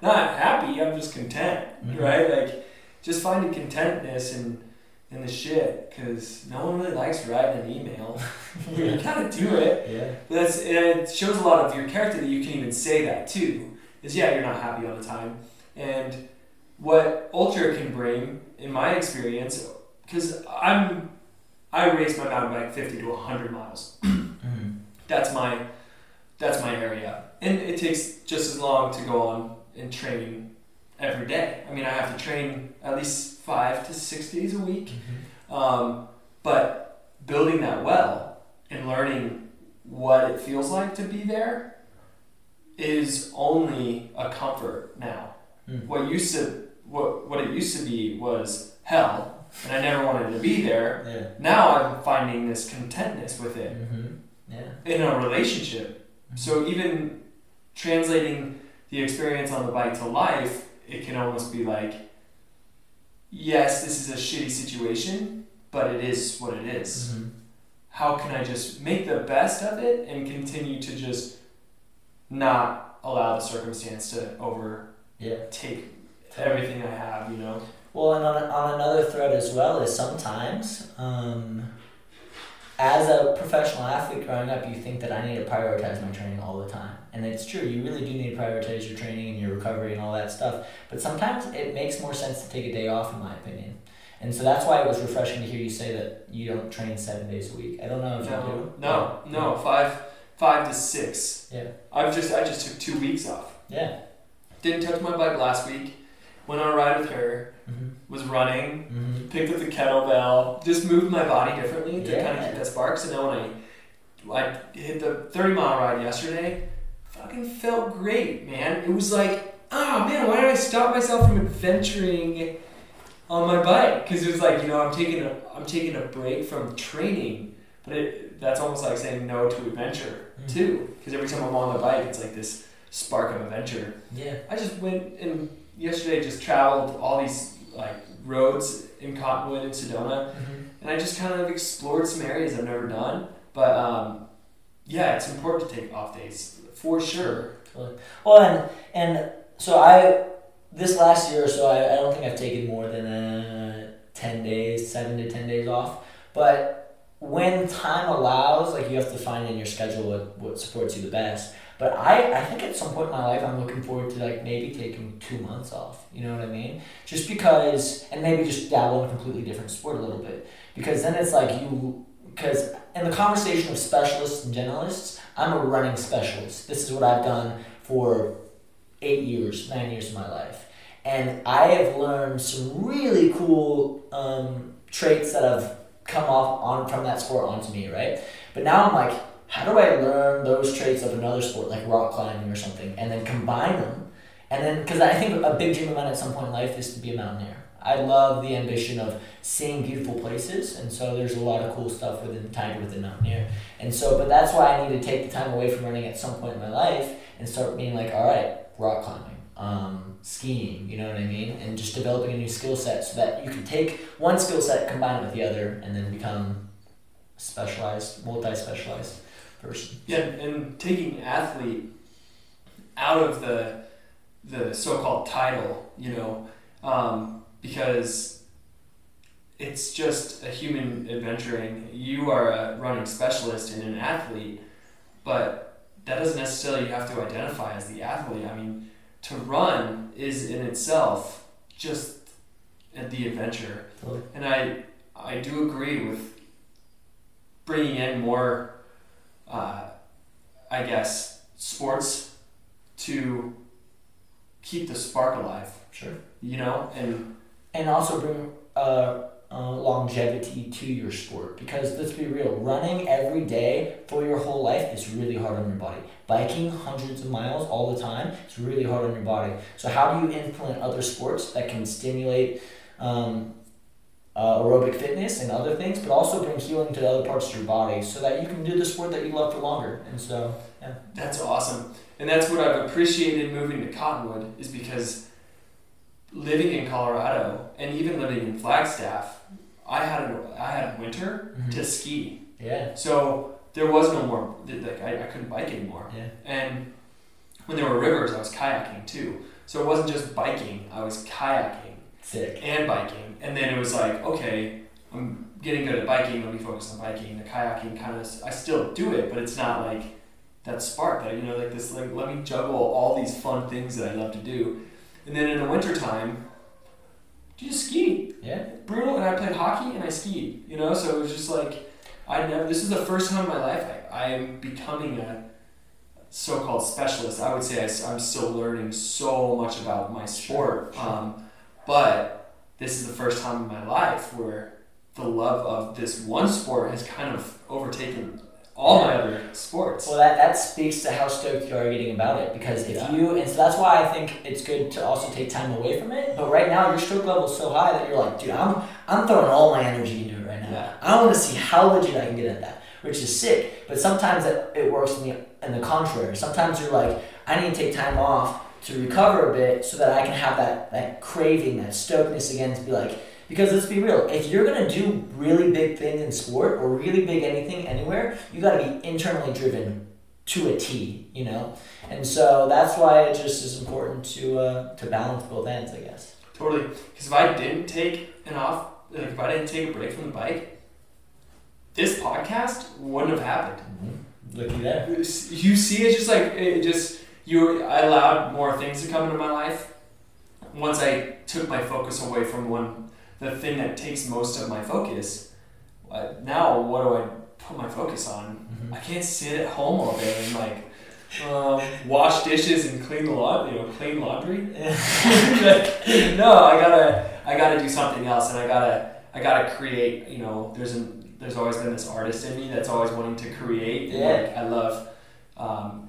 I'm not happy. I'm just content, Mhm. right? Like, just finding contentness in in the shit, because no one really likes writing an email. [laughs] you gotta do it. Yeah. That's it shows a lot of your character that you can even say that too. Is yeah, you're not happy all the time, and what ultra can bring, in my experience, because I'm I race my mountain bike fifty to hundred miles. [clears throat] That's my that's my area, and it takes just as long to go on and train every day. I mean, I have to train at least five to six days a week. Um, but building that well and learning what it feels like to be there is only a comfort now. Mm. What used to what what it used to be was hell, and I never wanted to be there. Yeah. Now I'm finding this contentness with it Mhm. Yeah. in a relationship. So even translating the experience on the bike to life, it can almost be like, yes, this is a shitty situation, but it is what it is. Mhm. How can I just make the best of it and continue to just not allow the circumstance to overtake Yeah. everything I have, you know? Well, and on, on another thread as well is sometimes, um, as a professional athlete growing up, you think that I need to prioritize my training all the time. And it's true, you really do need to prioritize your training and your recovery and all that stuff. But sometimes it makes more sense to take a day off, in my opinion. And so that's why it was refreshing to hear you say that you don't train seven days a week. I don't know if you No, do. no, no, five, five to six. Yeah. I've just, I just took two weeks off. Yeah. Didn't touch my bike last week. Went on a ride with her. Mm-hmm. Was running. Mm-hmm. Picked up the kettlebell. Just moved my body differently to kind of Yeah. keep that spark. So now when I, I hit the thirty mile ride yesterday, fucking felt great, man. It was like, oh man, why did I stop myself from adventuring on my bike? Because it was like, you know, I'm taking a, I'm taking a break from training, but it, that's almost like saying no to adventure Mm. too. Because every time I'm on the bike, it's like this spark of adventure. Yeah. I just went and yesterday just traveled all these like roads in Cottonwood and Sedona, Mm-hmm. and I just kind of explored some areas I've never done. But um, yeah, it's important to take off days for sure. Well, and and so I this last year or so, I, I don't think I've taken more than uh, ten days, seven to ten days off. But when time allows, like you have to find in your schedule what, what supports you the best. But I, I think at some point in my life, I'm looking forward to like maybe taking two months off. You know what I mean? Just because, and maybe just dabble in a completely different sport a little bit. Because then it's like you, because in the conversation of specialists and generalists, I'm a running specialist. This is what I've done for eight years, nine years of my life. And I have learned some really cool um, traits that have come off on from that sport onto me, right? But now I'm like, how do I learn those traits of another sport like rock climbing or something, and then combine them? And then, because I think a big dream of mine at some point in life is to be a mountaineer. I love the ambition of seeing beautiful places, and so there's a lot of cool stuff within tied with the mountaineer. And so, but that's why I need to take the time away from running at some point in my life and start being like, all right, rock climbing, um, skiing, you know what I mean? And just developing a new skill set so that you can take one skill set, combine it with the other, and then become specialized, multi specialized person. Yeah, and taking athlete out of the the so-called title, you know, um, because it's just a human adventuring. You are a running specialist and an athlete, but that doesn't necessarily have to identify as the athlete. I mean, to run is in itself just the adventure, and I I do agree with bringing in more uh, I guess, sports to keep the spark alive. Sure. You know, and and also bring uh, uh, longevity to your sport because let's be real running every day for your whole life is really hard on your body biking hundreds of miles all the time is really hard on your body so how do you implement other sports that can stimulate um, uh, aerobic fitness and other things but also bring healing to other parts of your body so that you can do the sport that you love for longer and so yeah That's awesome. And that's what I've appreciated moving to Cottonwood is because living in Colorado and even living in Flagstaff, I had a, I had a winter to ski. yeah So there was no more like I, I couldn't bike anymore. yeah And when there were rivers, I was kayaking too. So it wasn't just biking, I was kayaking sick and biking. And then it was like, okay, I'm getting good at biking, let me focus on biking. The kayaking kind of, I still do it, but it's not like that spark that, you know, like this, like, let me juggle all these fun things that I love to do. And then in the wintertime, you just ski. yeah Brutal, and I played hockey and I skied, you know, so it was just like, I never, this is the first time in my life I, I am becoming a so called specialist. I would say I, am still learning so much about my sport. Sure, sure. Um, but this is the first time in my life where the love of this one sport has kind of overtaken all my other sports. Well, that, that speaks to how stoked you are getting about it because if Yeah. you, and so that's why I think it's good to also take time away from it. But right now, your stoke level is so high that you're like, dude, I'm, I'm throwing all my energy into it right now. Yeah. I want to see how legit I can get at that, which is sick. But sometimes it, it works in the, in the contrary. Sometimes you're like, I need to take time off to recover a bit so that I can have that, that craving, that stokedness again to be like, because let's be real, if you're gonna do really big things in sport or really big anything anywhere, you gotta be internally driven to a T, you know? And so that's why it just is important to uh, to balance both ends, I guess. Totally. Because if I didn't take an off, like if I didn't take a break from the bike, this podcast wouldn't have happened. Looky there. You see, it's just like it just you. I allowed more things to come into my life once I took my focus away from one, the thing that takes most of my focus. Uh, now, what do I put my focus on? I can't sit at home all day and like um, wash dishes and clean the laundry. You know, clean laundry. [laughs] no, I gotta I gotta do something else, and I gotta I gotta create. You know, there's an there's always been this artist in me that's always wanting to create. and, Yeah. Like, I love um,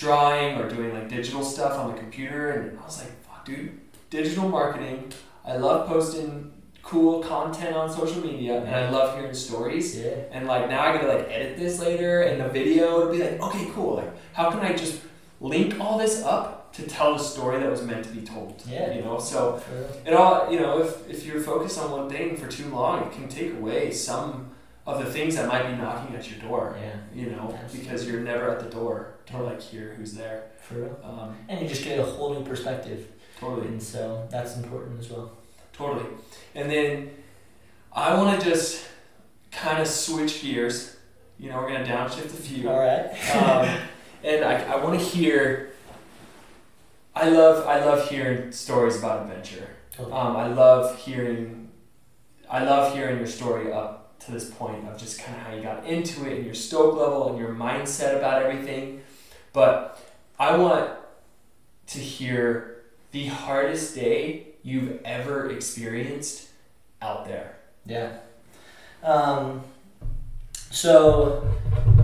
drawing or doing like digital stuff on the computer, and I was like, fuck, dude, digital marketing. I love posting cool content on social media, and I love hearing stories. Yeah. And like now I gotta like edit this later and the video would be like, okay, cool. Like how can I just link all this up to tell the story that was meant to be told? Yeah. You know, so it all you know, if if you're focused on one thing for too long, it can take away some of the things that might be knocking at your door. Yeah. You know, Absolutely. because you're never at the door to like hear who's there. For real. Um, And you just get a whole new perspective. totally. And so that's important as well. Totally. And then I want to just kind of switch gears. You know, we're gonna downshift a few. All right. um, [laughs] and I, I want to hear. I love I love hearing stories about adventure. Totally. Um, I love hearing. I love hearing your story up to this point of just kind of how you got into it and your stoke level and your mindset about everything. But I want to hear the hardest day you've ever experienced out there. Yeah. Um, so,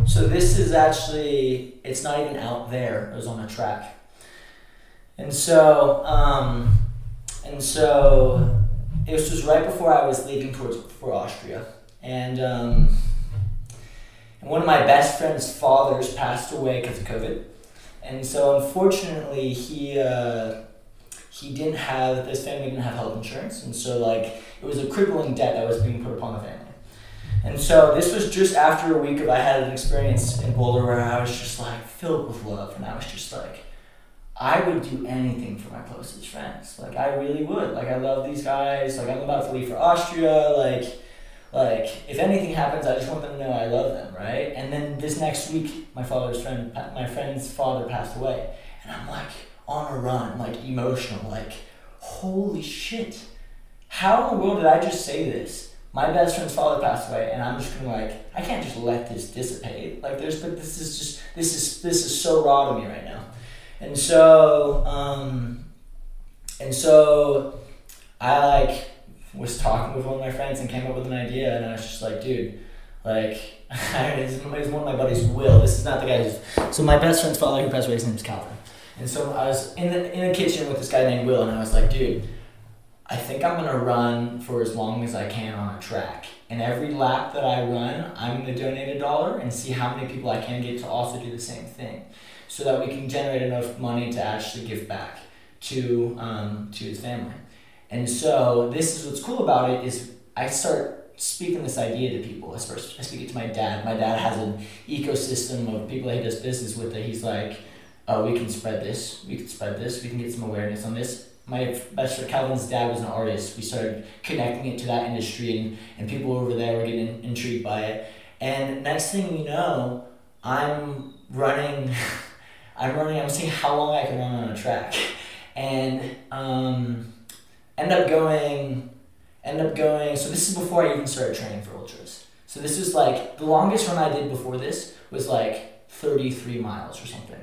so this is actually it's not even out there. It was on a track. And so, um, and so, it was just right before I was leaving towards for Austria, and um, one of my best friend's fathers passed away because of COVID, and so unfortunately he uh, he didn't have his family didn't have health insurance, and so like it was a crippling debt that was being put upon the family. And so this was just after a week of I had an experience in Boulder where I was just like filled with love, and I was just like, I would do anything for my closest friends. Like I really would. Like I love these guys. Like I'm about to leave for Austria. Like, like if anything happens, I just want them to know I love them, right? And then this next week, my father's friend, my friend's father passed away, and I'm like on a run, like emotional, like holy shit. How in the world did I just say this? my best friend's father passed away, and I'm just gonna like, I can't just let this dissipate. Like, there's, but this is just, this is, this is so raw to me right now, and so, um, and so, I like was talking with one of my friends and came up with an idea, and I was just like, dude, like, [laughs] it's one of my buddies, Will. This is not the guy who's, so my best friend's father who passed away, his name's Calvin, and so I was in the in the kitchen with this guy named Will, and I was like, dude. I think I'm gonna run for as long as I can on a track. And every lap that I run, I'm gonna donate a dollar and see how many people I can get to also do the same thing, so that we can generate enough money to actually give back to um, to his family. And so this is what's cool about it is I start speaking this idea to people. I first I speak it to my dad. My dad has an ecosystem of people that he does business with that he's like, oh, we can spread this, we can spread this, we can get some awareness on this my best friend Calvin's dad was an artist. We started connecting it to that industry, and, and people over there were getting intrigued by it. And next thing you know, I'm running. [laughs] I'm running. I'm seeing how long I can run on a track, and um, end up going. End up going. So this is before I even started training for ultras. So this is like the longest run I did before this was like thirty three miles or something.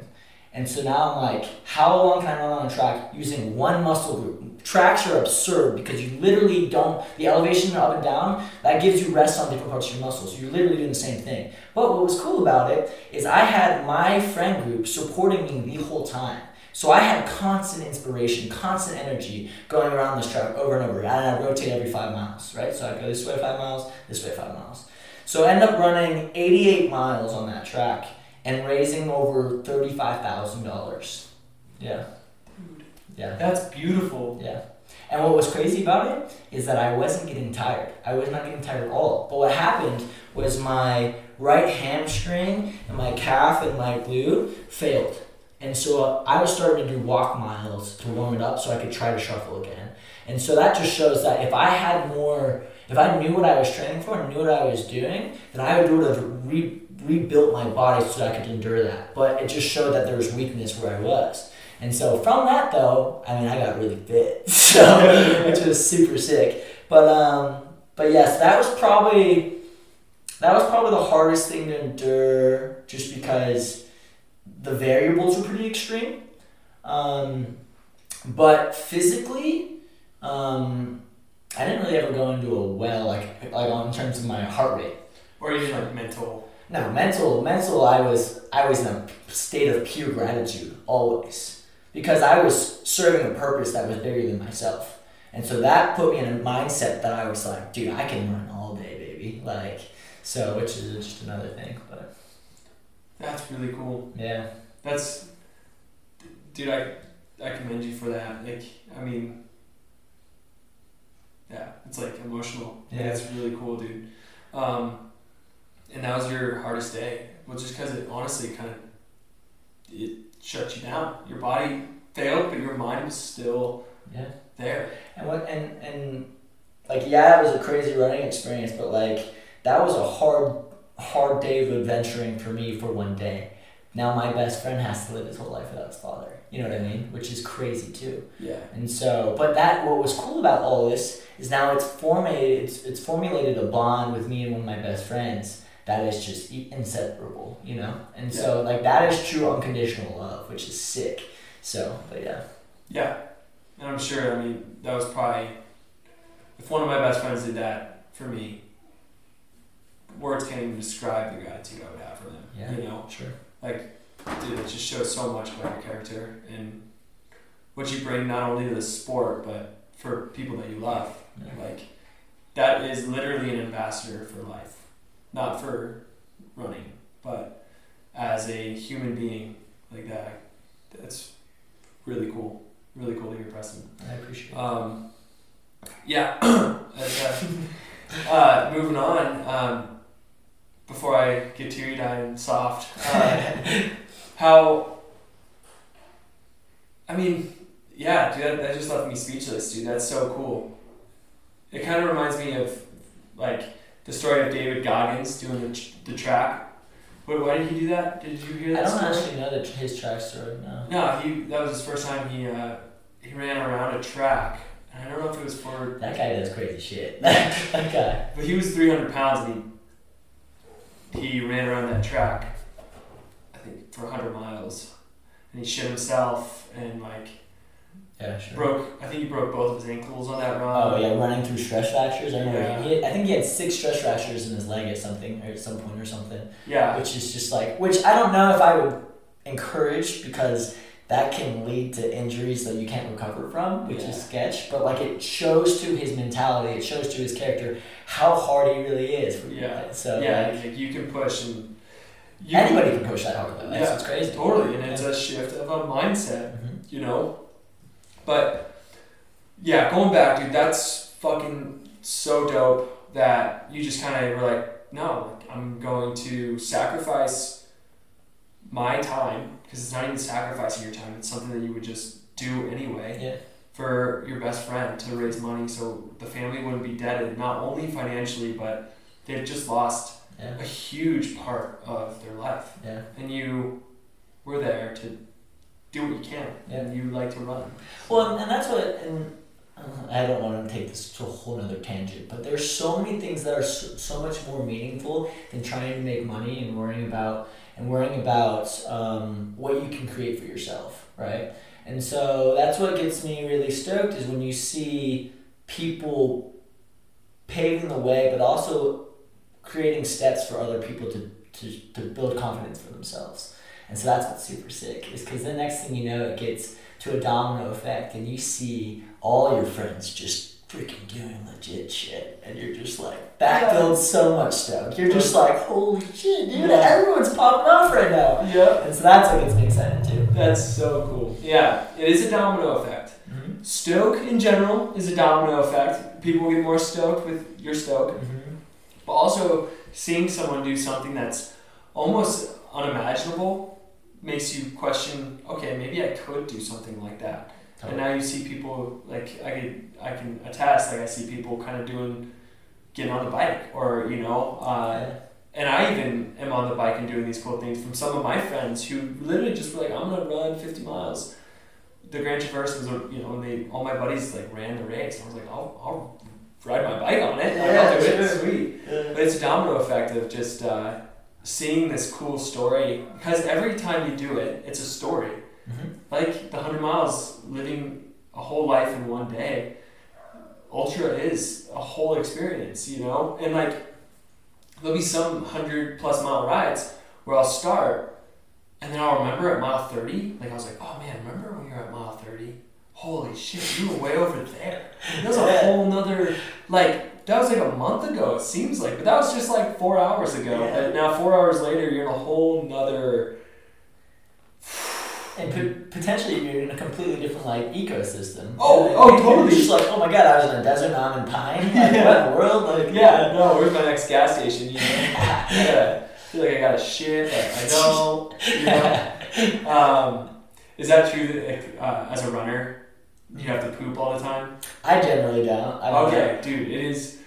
And so now I'm like, how long can I run on a track using one muscle group? Tracks are absurd because you literally don't, the elevation up and down, that gives you rest on different parts of your muscles. You're literally doing the same thing. But what was cool about it is I had my friend group supporting me the whole time. So I had constant inspiration, constant energy going around this track over and over. And I rotate every five miles, right? So I go this way five miles, this way five miles. So I end up running 88 miles on that track and raising over thirty-five thousand dollars. Yeah. Yeah. That's beautiful. Yeah. And what was crazy about it is that I wasn't getting tired. I was not getting tired at all. But what happened was my right hamstring and my calf and my glute failed. And so I was starting to do walk miles to warm it up so I could try to shuffle again. And so that just shows that if I had more, if I knew what I was training for and knew what I was doing, then I would have re- rebuilt my body so I could endure that. But it just showed that there was weakness where I was. And so from that though, I mean I got really fit. [laughs] So which was super sick. But um but yes, that was probably that was probably the hardest thing to endure just because the variables were pretty extreme. Um, but physically, um, I didn't really ever go into a well like like on terms of my heart rate. Or even like mental. No, mental, mental. I was, I was in a state of pure gratitude always because I was serving a purpose that was bigger than myself, and so that put me in a mindset that I was like, dude, I can run all day, baby. Like, so which is just another thing, but That's really cool. yeah, That's, dude. I I commend you for that. Like, I mean, yeah, it's like emotional. Yeah, it's really cool, dude. Um, and that was your hardest day. Well, just because it honestly kind of it shut you down. Your body failed, but your mind was still yeah. there. And what and and like yeah, it was a crazy running experience, but like that was a hard hard day of adventuring for me for one day. Now my best friend has to live his whole life without his father. You know what I mean? Which is crazy too. Yeah. And so, but that what was cool about all this is now it's formulated. It's, it's formulated a bond with me and one of my best friends that is just inseparable. You know, and so like that is true unconditional love, which is sick. So, but yeah, Yeah, and I'm sure. I mean, that was probably if one of my best friends did that for me. Words can't even describe the gratitude I would have for them. Yeah. You know, sure. like, dude, it just shows so much about your character and what you bring not only to the sport but for people that you love. Yeah. Like, that is literally an ambassador for life, not for running, but as a human being like that. That's really cool. Really cool to hear, Preston. I appreciate it. Um, yeah. [coughs] uh, uh, moving on. Um, before I get teary eyed and soft, uh, [laughs] how? I mean, yeah, dude, that, that just left me speechless, dude. That's so cool. It kind of reminds me of like the story of David Goggins doing the, the track. Wait, why did he do that? Did you hear that? I don't story? actually know the, his track story. No. No, he that was his first time he uh, he ran around a track And I don't know if it was for, That guy does crazy shit. [laughs] that guy. but he was 300 pounds and he, he ran around that track, I think, for 100 miles. And he shit himself and like Yeah, sure. broke, I think he broke both of his ankles on that run. Oh yeah, running through stress fractures. I remember. Yeah. He had, I think he had six stress fractures in his leg at something or at some point or something. Yeah. Which is just like, which I don't know if I would encourage because that can lead to injuries that you can't recover from, which Yeah. is sketch. But like it shows to his mentality, it shows to his character how hard he really is. For Yeah. So yeah, like, like, you can push and you anybody can push that hard though. That's Yeah, what's crazy. Totally, and it's a shift of a mindset. Mhm. you know. But yeah, going back, dude, that's fucking so dope that you just kind of were like, no, I'm going to sacrifice my time because it's not even sacrificing your time; it's something that you would just do anyway Yeah. for your best friend to raise money so the family wouldn't be deaded, not only financially, but they've just lost Yeah. a huge part of their life, Yeah. and you were there to do what you can, and you like to run. Well, and, and that's what, and uh, I don't want to take this to a whole other tangent, but there's so many things that are so, so much more meaningful than trying to make money and worrying about and worrying about um, what you can create for yourself, right? And so that's what gets me really stoked is when you see people paving the way, but also creating steps for other people to, to, to build confidence for themselves. And so that's what's super sick, is because the next thing you know, it gets to a domino effect, and you see all your friends just freaking doing legit shit, and you're just like, that Yeah. builds so much stoke. You're just like, holy shit, dude, Yeah. everyone's popping off right now. Yeah. And so that's what gets me excited too. That's so cool. Yeah, it is a domino effect. Mm-hmm. Stoke in general is a domino effect. People get more stoked with your stoke, Mm-hmm. but also seeing someone do something that's almost unimaginable makes you question. Okay, maybe I could do something like that. And now you see people like I could I can attest like I see people kind of doing getting on the bike or you know uh, and I even am on the bike and doing these cool things from some of my friends who literally just were like, I'm gonna run 50 miles. The Grand Traverse was, a- you know, and they all my buddies like ran the race. I was like, I'll, I'll ride my bike on it. Yeah, I'll do it. Sweet. But it's a domino effect of just uh, seeing this cool story because every time you do it, it's a story. Mm-hmm. Like the 100 miles, living a whole life in one day. Ultra is a whole experience, you know? And like, there'll be some 100 plus mile rides where I'll start and then I'll remember at mile 30, like I was like, oh man, remember when you were at mile 30? Holy shit, you were way over there. That was a whole nother, like, that was like a month ago, it seems like, but that was just like four hours ago. Yeah. And now, four hours later, you're in a whole nother. And pot- potentially you're in a completely different like ecosystem. Oh, Like, oh, totally. Just like, oh my god, I was in a desert, now I'm in pine. Like, Yeah. what in the world? Like, Yeah, no, where's my next gas station? You know? [laughs] yeah, I feel like I got a shit, but I don't. You know? [laughs] Um, is that true that like, uh, as a runner, you have to poop all the time? I generally don't. I don't Okay, dude, it is.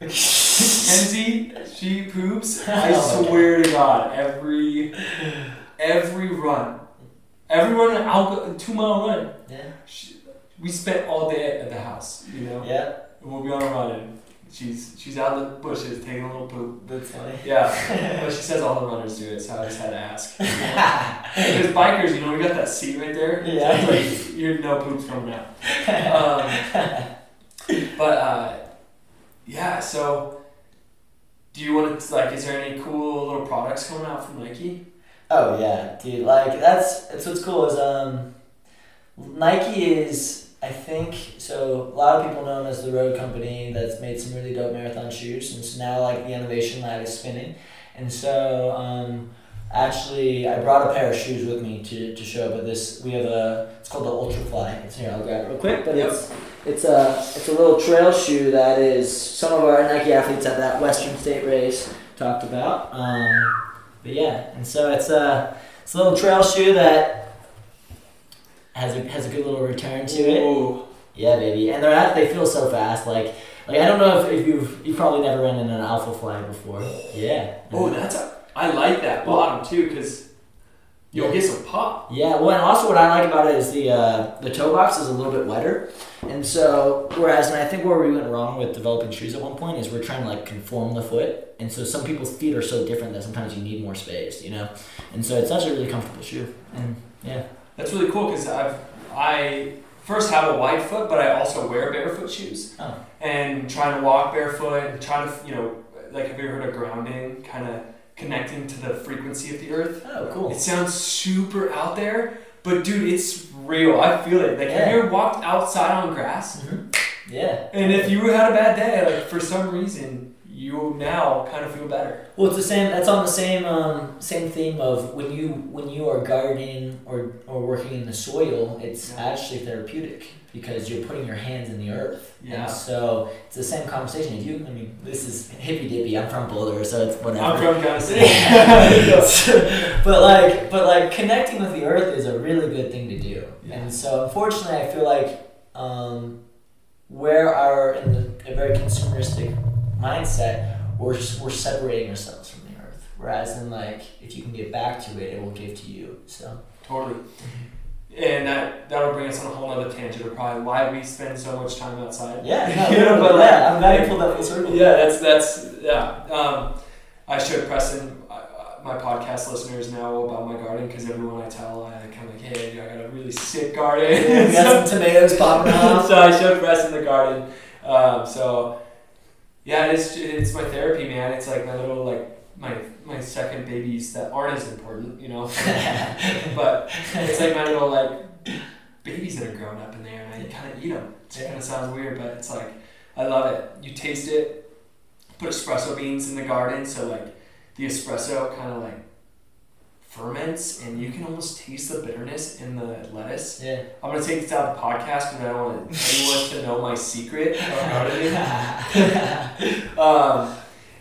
[laughs] Kenzie, she poops. I swear to God, every every run, every run, I'll two mile run. Yeah. She, we spent all day at the house, you know. Yeah, And we'll be on a run, and she's she's out in the bushes taking a little poop. that's funny. Yeah, [laughs] but she says all the runners do it, so I just had to ask. [laughs] Because bikers, you know, we got that seat right there. Yeah. Like, you're no poops coming out. Um, [laughs] but uh, yeah, so do you want to like? Is there any cool little products coming out from Nike? Oh yeah, dude. Like that's that's what's cool is um, Nike is I think so. A lot of people know them as the road company that's made some really dope marathon shoes, and so now like the innovation lab is spinning, and so um, actually I brought a pair of shoes with me to, to show. But this we have a it's called the Ultrafly. It's here. I'll grab it real quick. But Yep. it's it's a it's a little trail shoe that is some of our Nike athletes at that Western State race talked about. Um, but yeah, and so it's a it's a little trail shoe that has a has a good little return to it. Ooh. Yeah, baby, and they're at, they feel so fast. Like like I don't know if, if you've you've probably never run in an Alphafly before. Yeah. Oh, that's a. I like that bottom too, cause You'll get some pop. Yeah, well, and also what I like about it is the uh, the toe box is a little bit wetter, and so whereas and I think where we went wrong with developing shoes at one point is we're trying to like conform the foot, and so some people's feet are so different that sometimes you need more space, you know, and so it's actually a really comfortable shoe, and yeah, That's really cool because I've I first have a wide foot, but I also wear barefoot shoes. Oh. And trying to walk barefoot and trying to you know like have you ever heard of grounding? Kind of connecting to the frequency of the earth. oh cool, It sounds super out there, but dude, it's real. I feel it. Like have you ever walked outside on grass? hmm yeah. And if you had a bad day, like for some reason, you now kind of feel better. Well, it's the same. That's on the same um, same theme of when you when you are gardening or, or working in the soil. It's Yeah. actually therapeutic because you're putting your hands in the earth. Yeah. And so it's the same conversation. If you, I mean, this is hippy dippy. I'm from Boulder, so it's whatever. I'm from Gunnison. [laughs] [laughs] [laughs] but like, but like, connecting with the earth is a really good thing to do. Yeah. And so, unfortunately, I feel like um, where our in the a very consumeristic mindset, we're s- we're separating ourselves from the earth. Whereas in like, if you can get back to it, it will give to you. So Totally. And that that'll bring us on a whole other tangent of probably why we spend so much time outside. yeah, You know, [laughs] but like- yeah, I'm glad you pulled that full circle. Yeah, that's that's yeah. Um, I showed Preston, uh, uh, my podcast listeners know about my garden because everyone I tell, I kind of like, hey, I got a really sick garden. Yeah, got some [laughs] tomatoes popping [laughs] off. so I showed Preston the garden. Um, so yeah, it's it's my therapy, man. It's like my little like my my second babies that aren't as important, you know. [laughs] but it's like my little like babies that are grown up in there, and I kind of eat them. It Yeah. kind of sounds weird, but it's like I love it. You taste it. Put espresso beans in the garden, so like the espresso kind of like ferments, and you can almost taste the bitterness in the lettuce. yeah. I'm gonna take this out of the podcast because I don't want anyone to know my secret of gardening. [laughs] Um,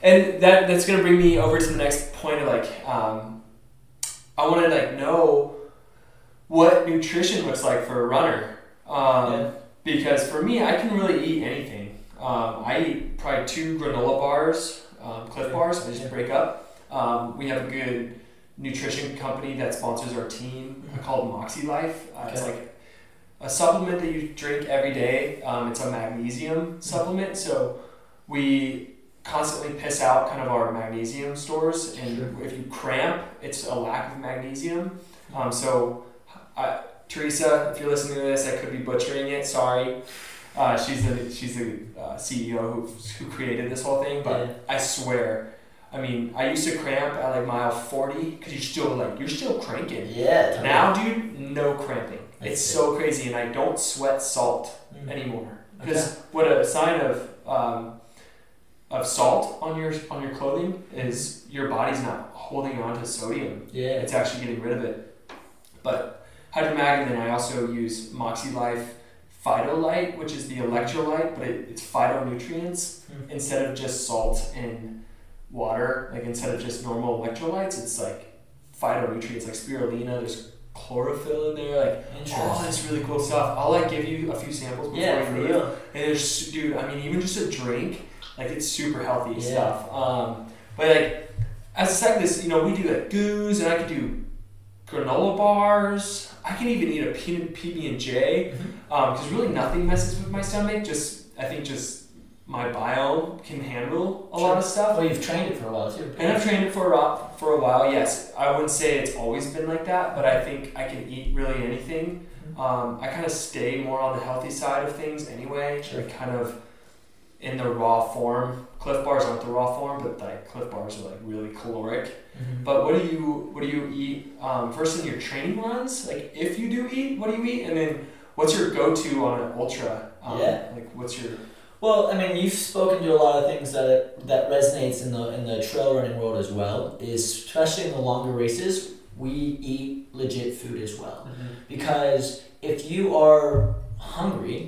and that that's gonna bring me over to the next point of like, um, I want to like know what nutrition looks like for a runner. Um, Yeah. Because for me, I can really eat anything. Um, I eat probably two granola bars, um, Clif bars. I just break up. Um, we have a good nutrition company that sponsors our team called Moxie Life. Uh, It's like a supplement that you drink every day. Um, it's a magnesium supplement, so we constantly piss out kind of our magnesium stores, and if you cramp, it's a lack of magnesium. Um, so, I, Teresa, if you're listening to this, I could be butchering it. Sorry. Uh, she's the she's the uh, CEO who, who created this whole thing, but Yeah. I swear, I mean, I used to cramp at like mile forty because you're still like you're still cranking. Yeah. totally. Now, dude, no cramping. That's It's it. so crazy, and I don't sweat salt Mm. anymore. Because what a sign of um, of salt on your on your clothing is your body's not holding on to sodium. Yeah. It's actually getting rid of it. But hydromag, and then I also use Moxie Life Phytolite, which is the electrolyte, but it, it's phytonutrients Mm. instead of just salt and water. Like instead of just normal electrolytes, it's like phytonutrients like spirulina. There's chlorophyll in there. Like all this really cool stuff. I'll like give you a few samples before Yeah, leave. And there's, dude, I mean, even just a drink, like it's super healthy Yeah. stuff. Um, but like, as a cyclist, you know, we do like goos, and I could do granola bars. I can even eat a peanut PB and J, because really nothing messes with my stomach. Just I think just my biome can handle a lot of stuff. Well, you've trained it for a while too. And I've trained it for a while, for a while. Yes, I wouldn't say it's always been like that, but I think I can eat really anything. Um, I kind of stay more on the healthy side of things anyway. Sure. Like kind of in the raw form. Clif bars aren't the raw form, but like Clif bars are like really caloric. Mhm. But what do you what do you eat um, first in your training runs? Like if you do eat, what do you eat? And then what's your go to on an ultra? Um, Yeah. Like what's your Well, I mean, you've spoken to a lot of things that that resonates in the in the trail running world as well. Is especially in the longer races, we eat legit food as well. Because if you are hungry,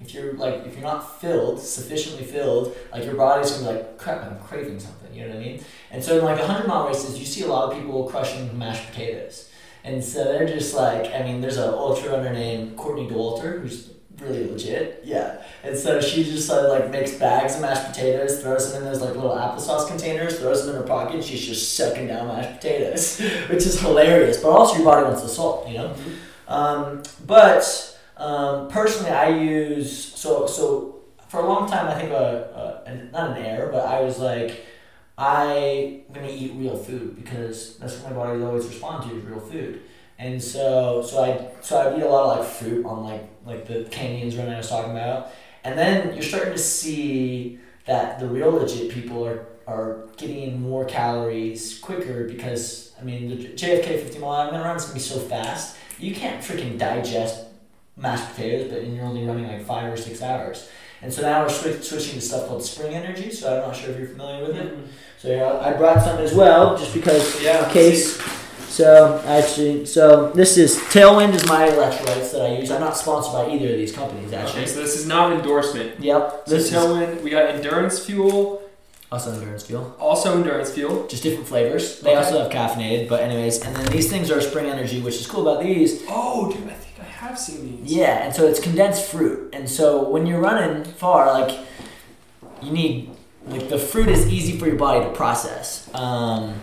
if you're like if you're not filled, sufficiently filled, like your body's gonna be like, crap, I'm craving something. You know what I mean? And so in like hundred mile races, you see a lot of people crushing mashed potatoes. And so they're just like, I mean, there's an ultra runner named Courtney Dauwalter, who's really legit. Yeah. And so she just uh, like makes bags of mashed potatoes, throws them in those like little applesauce containers, throws them in her pocket, and she's just sucking down mashed potatoes, [laughs] which is hilarious. But also your body wants the salt, you know. Um, but um, personally, I use so so for a long time. I think a, a not an error, but I was like, I'm gonna eat real food because that's what my body always respond to is real food. And so so I so I eat a lot of like fruit on like like the canyons run I was talking about. And then you're starting to see that the real legit people are are getting in more calories quicker because I mean the JFK 50 mile Ironman is gonna be so fast you can't freaking digest mashed potatoes, but you're only running like five or six hours. And so now we're swi- switching to stuff called Spring Energy. So I'm not sure if you're familiar with it. Mm-hmm. So yeah, I brought some as well, just because Yeah. in case. So actually, so this is Tailwind is my electrolytes that I use. I'm not sponsored by either of these companies actually. Okay, so this is not an endorsement. Yep. So This is Tailwind, we got endurance fuel, also endurance fuel. also endurance fuel. Just different flavors. They Okay. also have caffeinated, but anyways, and then these things are Spring Energy, which is cool about these Oh, dude, I think I have seen these. Yeah, and so it's condensed fruit. And so when you're running far, like you need like the fruit is easy for your body to process. Um,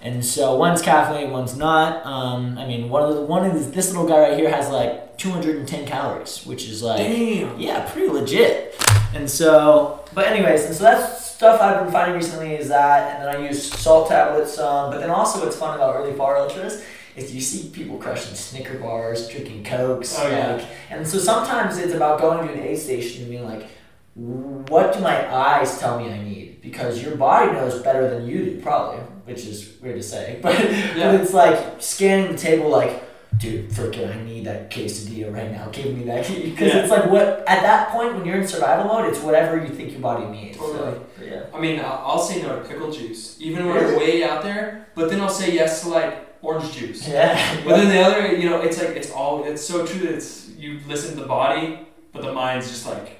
and so one's caffeinated, one's not. Um, I mean, one of the, one of this little guy right here has like 210 calories, which is like Damn. yeah, pretty legit. And so, but anyways, and so that's stuff I've been finding recently is that, and then I use salt tablets. Um, but then also, what's fun about early far ultras is you see people crushing Snicker bars, drinking cokes. Oh, yeah. like, and so sometimes it's about going to an aid station and being like, what do my eyes tell me I need? Because your body knows better than you do, probably, which is weird to say. [laughs] But, Yeah. but it's like scanning the table, like, dude, freaking, I need that quesadilla right now. Give me that. [laughs] Because Yeah. it's like, what, at that point, when you're in survival mode, it's whatever you think your body needs. Totally. So, yeah. I mean, I'll I'll say no to pickle juice, even when I'm way out there. But then I'll say yes to like orange juice. Yeah. [laughs] But then the other, you know, it's like it's all. It's so true that it's you listen to the body, but the mind's just like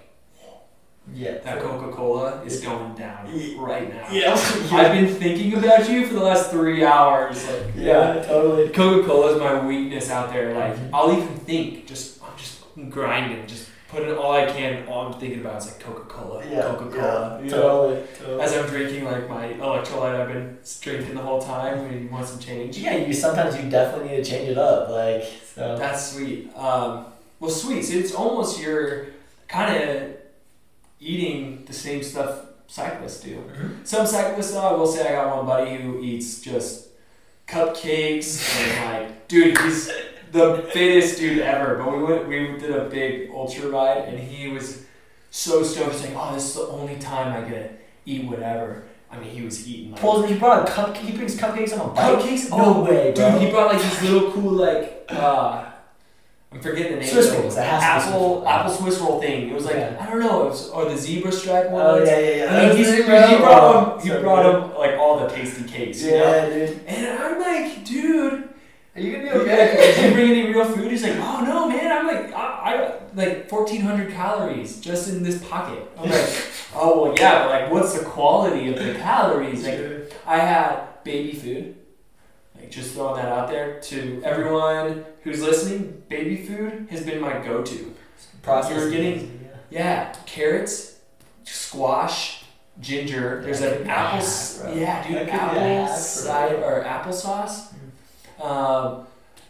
yeah. that Coca Cola is going down Yeah. right now. Yeah. [laughs] I've been thinking about you for the last three hours. Like, Yeah, totally. Coca Cola is my weakness out there. Like, Mhm. I'll even think, just I'm just grinding, just putting all I can. All I'm thinking about is like Coca Cola, Yeah. Coca Cola. Yeah, totally. totally. As I'm drinking like my electrolyte, I've been drinking the whole time. When you want some change, Yeah, you sometimes you definitely need to change it up. Like, so. that's sweet. Um, well, sweet. So it's almost you're kind of eating the same stuff cyclists do. Mhm. Some cyclists, though, I will say, I got one buddy who eats just cupcakes and like, dude, he's the fittest dude ever. But we went, we did a big ultra ride, and he was so stoked. Like, oh, this is the only time I get to eat whatever. I mean, he was eating like Pulls, he brought a cup. He brings cupcakes on a bike. cupcakes. No No way, bro. dude. He brought like these little cool like. uh I'm forgetting the name. Swiss rolls, has to Swiss Apple apple Swiss roll thing. It was like Yeah. I don't know. It was or the zebra stripe one. Oh yeah, yeah, yeah. I mean, he's, he brought him. He So brought good. him like all the tasty cakes. You know? Yeah, dude. And I'm like, dude, Are you gonna be okay. did you bring any real food? He's like, oh no, man. I'm like, I, I like 1,400 calories just in this pocket. I'm like, [laughs] oh well, yeah, but like, what's the quality of the calories? Like, I had baby food. Like, just throwing that out there to everyone who's listening. Baby food has been my go-to. Process. You're getting- Yeah, carrots, squash, ginger. There's an apple. hack, s- bro. Yeah, dude, could be a apple cider or applesauce. Um,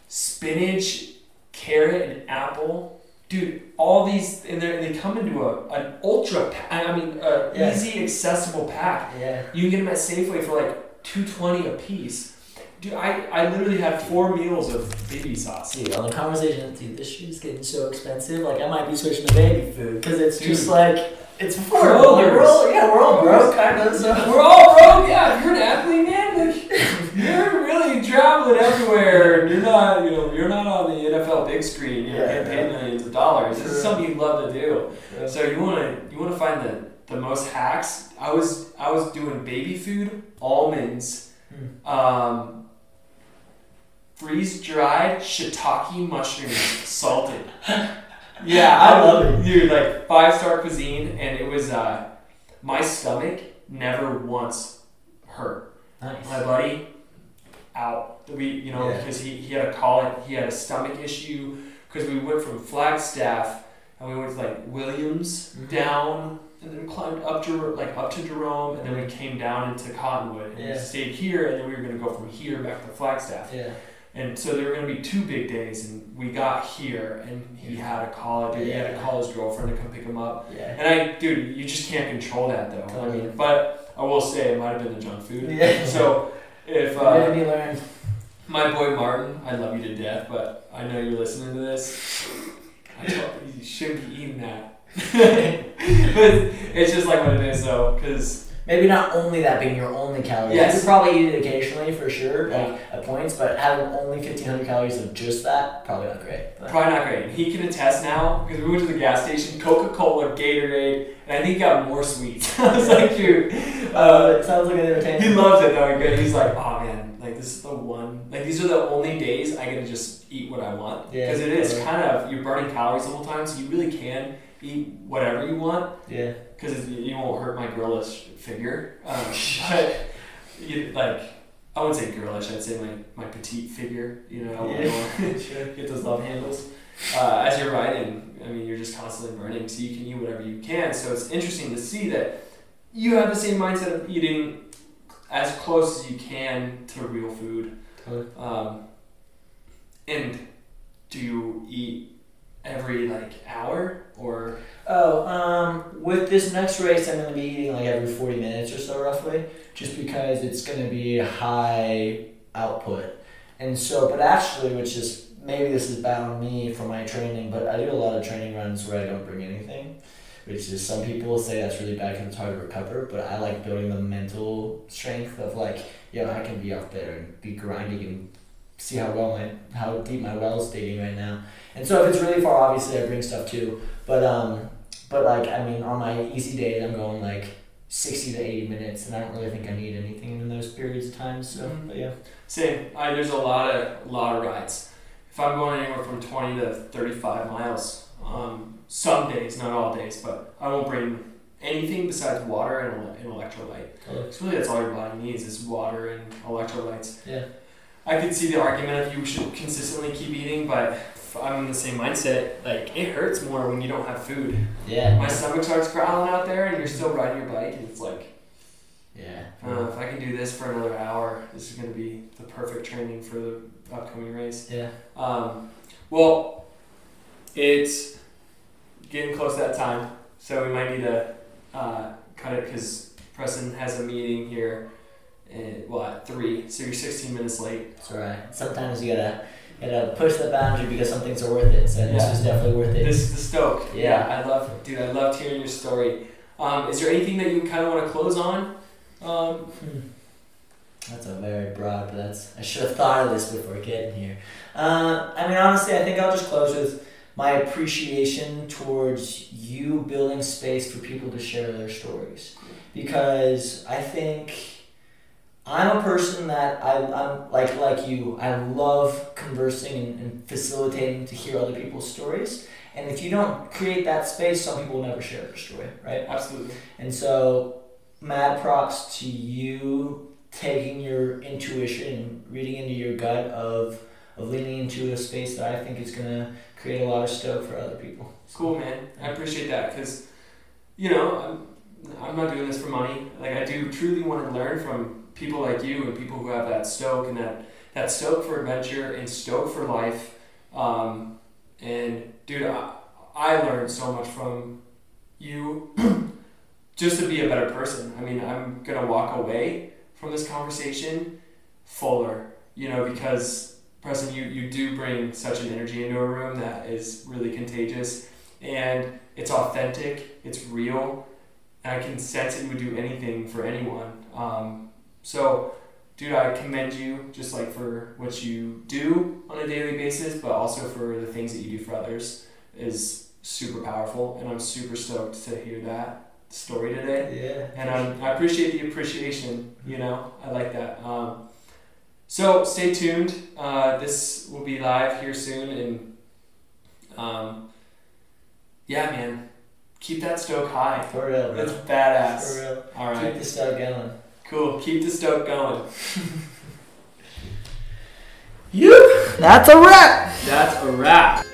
spinach, carrot, and apple. Dude, all these and they they come into a an ultra. Pa- I mean, Yeah. easy accessible pack. Yeah. You can get them at Safeway for like two twenty a piece. Dude, I, I literally had four meals of baby sauce. Dude, on the conversation, dude, this shit is getting so expensive. Like, I might be switching to baby food because it's just like it's affordable. Like, we're all, yeah, we're all broke, kind of. So. We're all broke, yeah. If you're an athlete, man, like, you're really traveling everywhere. [laughs] You're not, you know, you're not on the NFL big screen. You know, Yeah, getting paid millions of dollars. This is something you love to do. Yeah. So you wanna you wanna find the the most hacks. I was I was doing baby food, almonds, Hmm. um, freeze dried shiitake mushrooms, salted. [laughs] Yeah, I love it. dude. Like five star cuisine, and it was uh, my stomach never once hurt. Nice. My buddy out. That we you know Yeah. because he, he had a colic, he had a stomach issue because we went from Flagstaff and we went to like Williams Mhm. down, and then climbed up to like up to Jerome, and then we came down into Cottonwood and Yeah. stayed here, and then we were gonna go from here back to Flagstaff. Yeah. And so there were going to be two big days, and we got here, and he had a college, and he had to call his girlfriend to come pick him up. Yeah. And I, dude, you just can't control that though. I mean, but I will say it might have been the junk food. Yeah. So if uh, did you learn? my boy Martin, I love you to death, but I know you're listening to this. I told you shouldn't be eating that. but [laughs] it's just like what it is though, because Maybe not only that being your only calories. Yes. You could probably eat it occasionally for sure, Yeah. like at points, but having only 1500 calories of just that, probably not great. But- Probably not great. He can attest now because we went to the gas station, Coca Cola, Gatorade, and I think he got more sweets. [laughs] I was like, dude. Uh, it sounds like an entertainment. he loves it though. He- He's like, oh man, like this is the one. Like these are the only days I get to just eat what I want Yeah, because it is kind of you're burning calories the whole time, so you really can eat whatever you want Yeah. because you won't hurt my girlish figure. Um, [laughs] but you, like. I wouldn't say girlish, I'd say my, my petite figure, you know, I Yeah. want- [laughs] [laughs] get those love handles. Uh, as you're riding, I mean, you're just constantly burning, so you can eat whatever you can. So it's interesting to see that you have the same mindset of eating as close as you can to real food. Totally. Um, and do you eat every like hour or? Oh, um, with this next race, I'm going to be eating like every 40 minutes or so, roughly, just because it's going to be high output. And so, but actually, which is maybe this is bad on me for my training, but I do a lot of training runs where I don't bring anything, which is some people say that's really bad because it's hard to recover, but I like building the mental strength of like, yo, I can be out there and be grinding and see how well my, how deep my well is digging right now. And so if it's really far, obviously I bring stuff too. But um, but like I mean, on my easy days, I'm going like sixty to eighty minutes, and I don't really think I need anything in those periods of time. So, Mhm. but yeah, Same. I, there's a lot of lot of rides. If I'm going anywhere from 20 to 35 miles, um, some days, not all days, but I won't bring anything besides water and, and electrolyte. Because really, that's all your body needs is water and electrolytes. Yeah. I could see the argument if you should consistently keep eating, but I'm in the same mindset. Like it hurts more when you don't have food. Yeah. My stomach starts growling out there, and you're still riding your bike, and it's like, Yeah. uh, if I can do this for another hour, this is gonna be the perfect training for the upcoming race. Yeah. Um, well, it's getting close to that time, so we might need to uh, cut it because Preston has a meeting here. At, well, at three, so you're 16 minutes late. It's alright. Sometimes you gotta you gotta push the boundary because some things are worth it. So this Yeah. was definitely worth it. This is the Stoke. Yeah. I love, dude. I loved hearing your story. Um, is there anything that you kind of want to close on? Um, Hmm. That's a very broad, but that's I should have thought of this before getting here. Uh, I mean, honestly, I think I'll just close with my appreciation towards you building space for people to share their stories, because I think I'm a person that I, I'm like like you. I love conversing and, and facilitating to hear other people's stories. And if you don't create that space, some people will never share their story, right? absolutely. And so, mad props to you taking your intuition reading into your gut of of leaning into a space that I think is gonna create a lot of stoke for other people. Cool, man. I appreciate that because, you know, I'm, I'm not doing this for money. Like, I do truly want to learn from people like you and people who have that stoke and that, that stoke for adventure and stoke for life. Um, and, dude, I, I learned so much from you [clears throat] just to be a better person. I mean, I'm to walk away from this conversation fuller, you know, because Preston, you, you do bring such an energy into a room that is really contagious and it's authentic, it's real, and I can sense that you would do anything for anyone. Um, so, dude, I commend you just like for what you do on a daily basis, but also for the things that you do for others is super powerful, and I'm super stoked to hear that story today Yeah. and um, I appreciate the appreciation. You know, I like that. Um, so stay tuned. Uh, this will be live here soon, and um, yeah, man, keep that stoke high. For real, That's bro. badass. For real. All Keep right, the stoke going. Cool. Keep the stoke going. [laughs] You. That's a wrap. That's a wrap.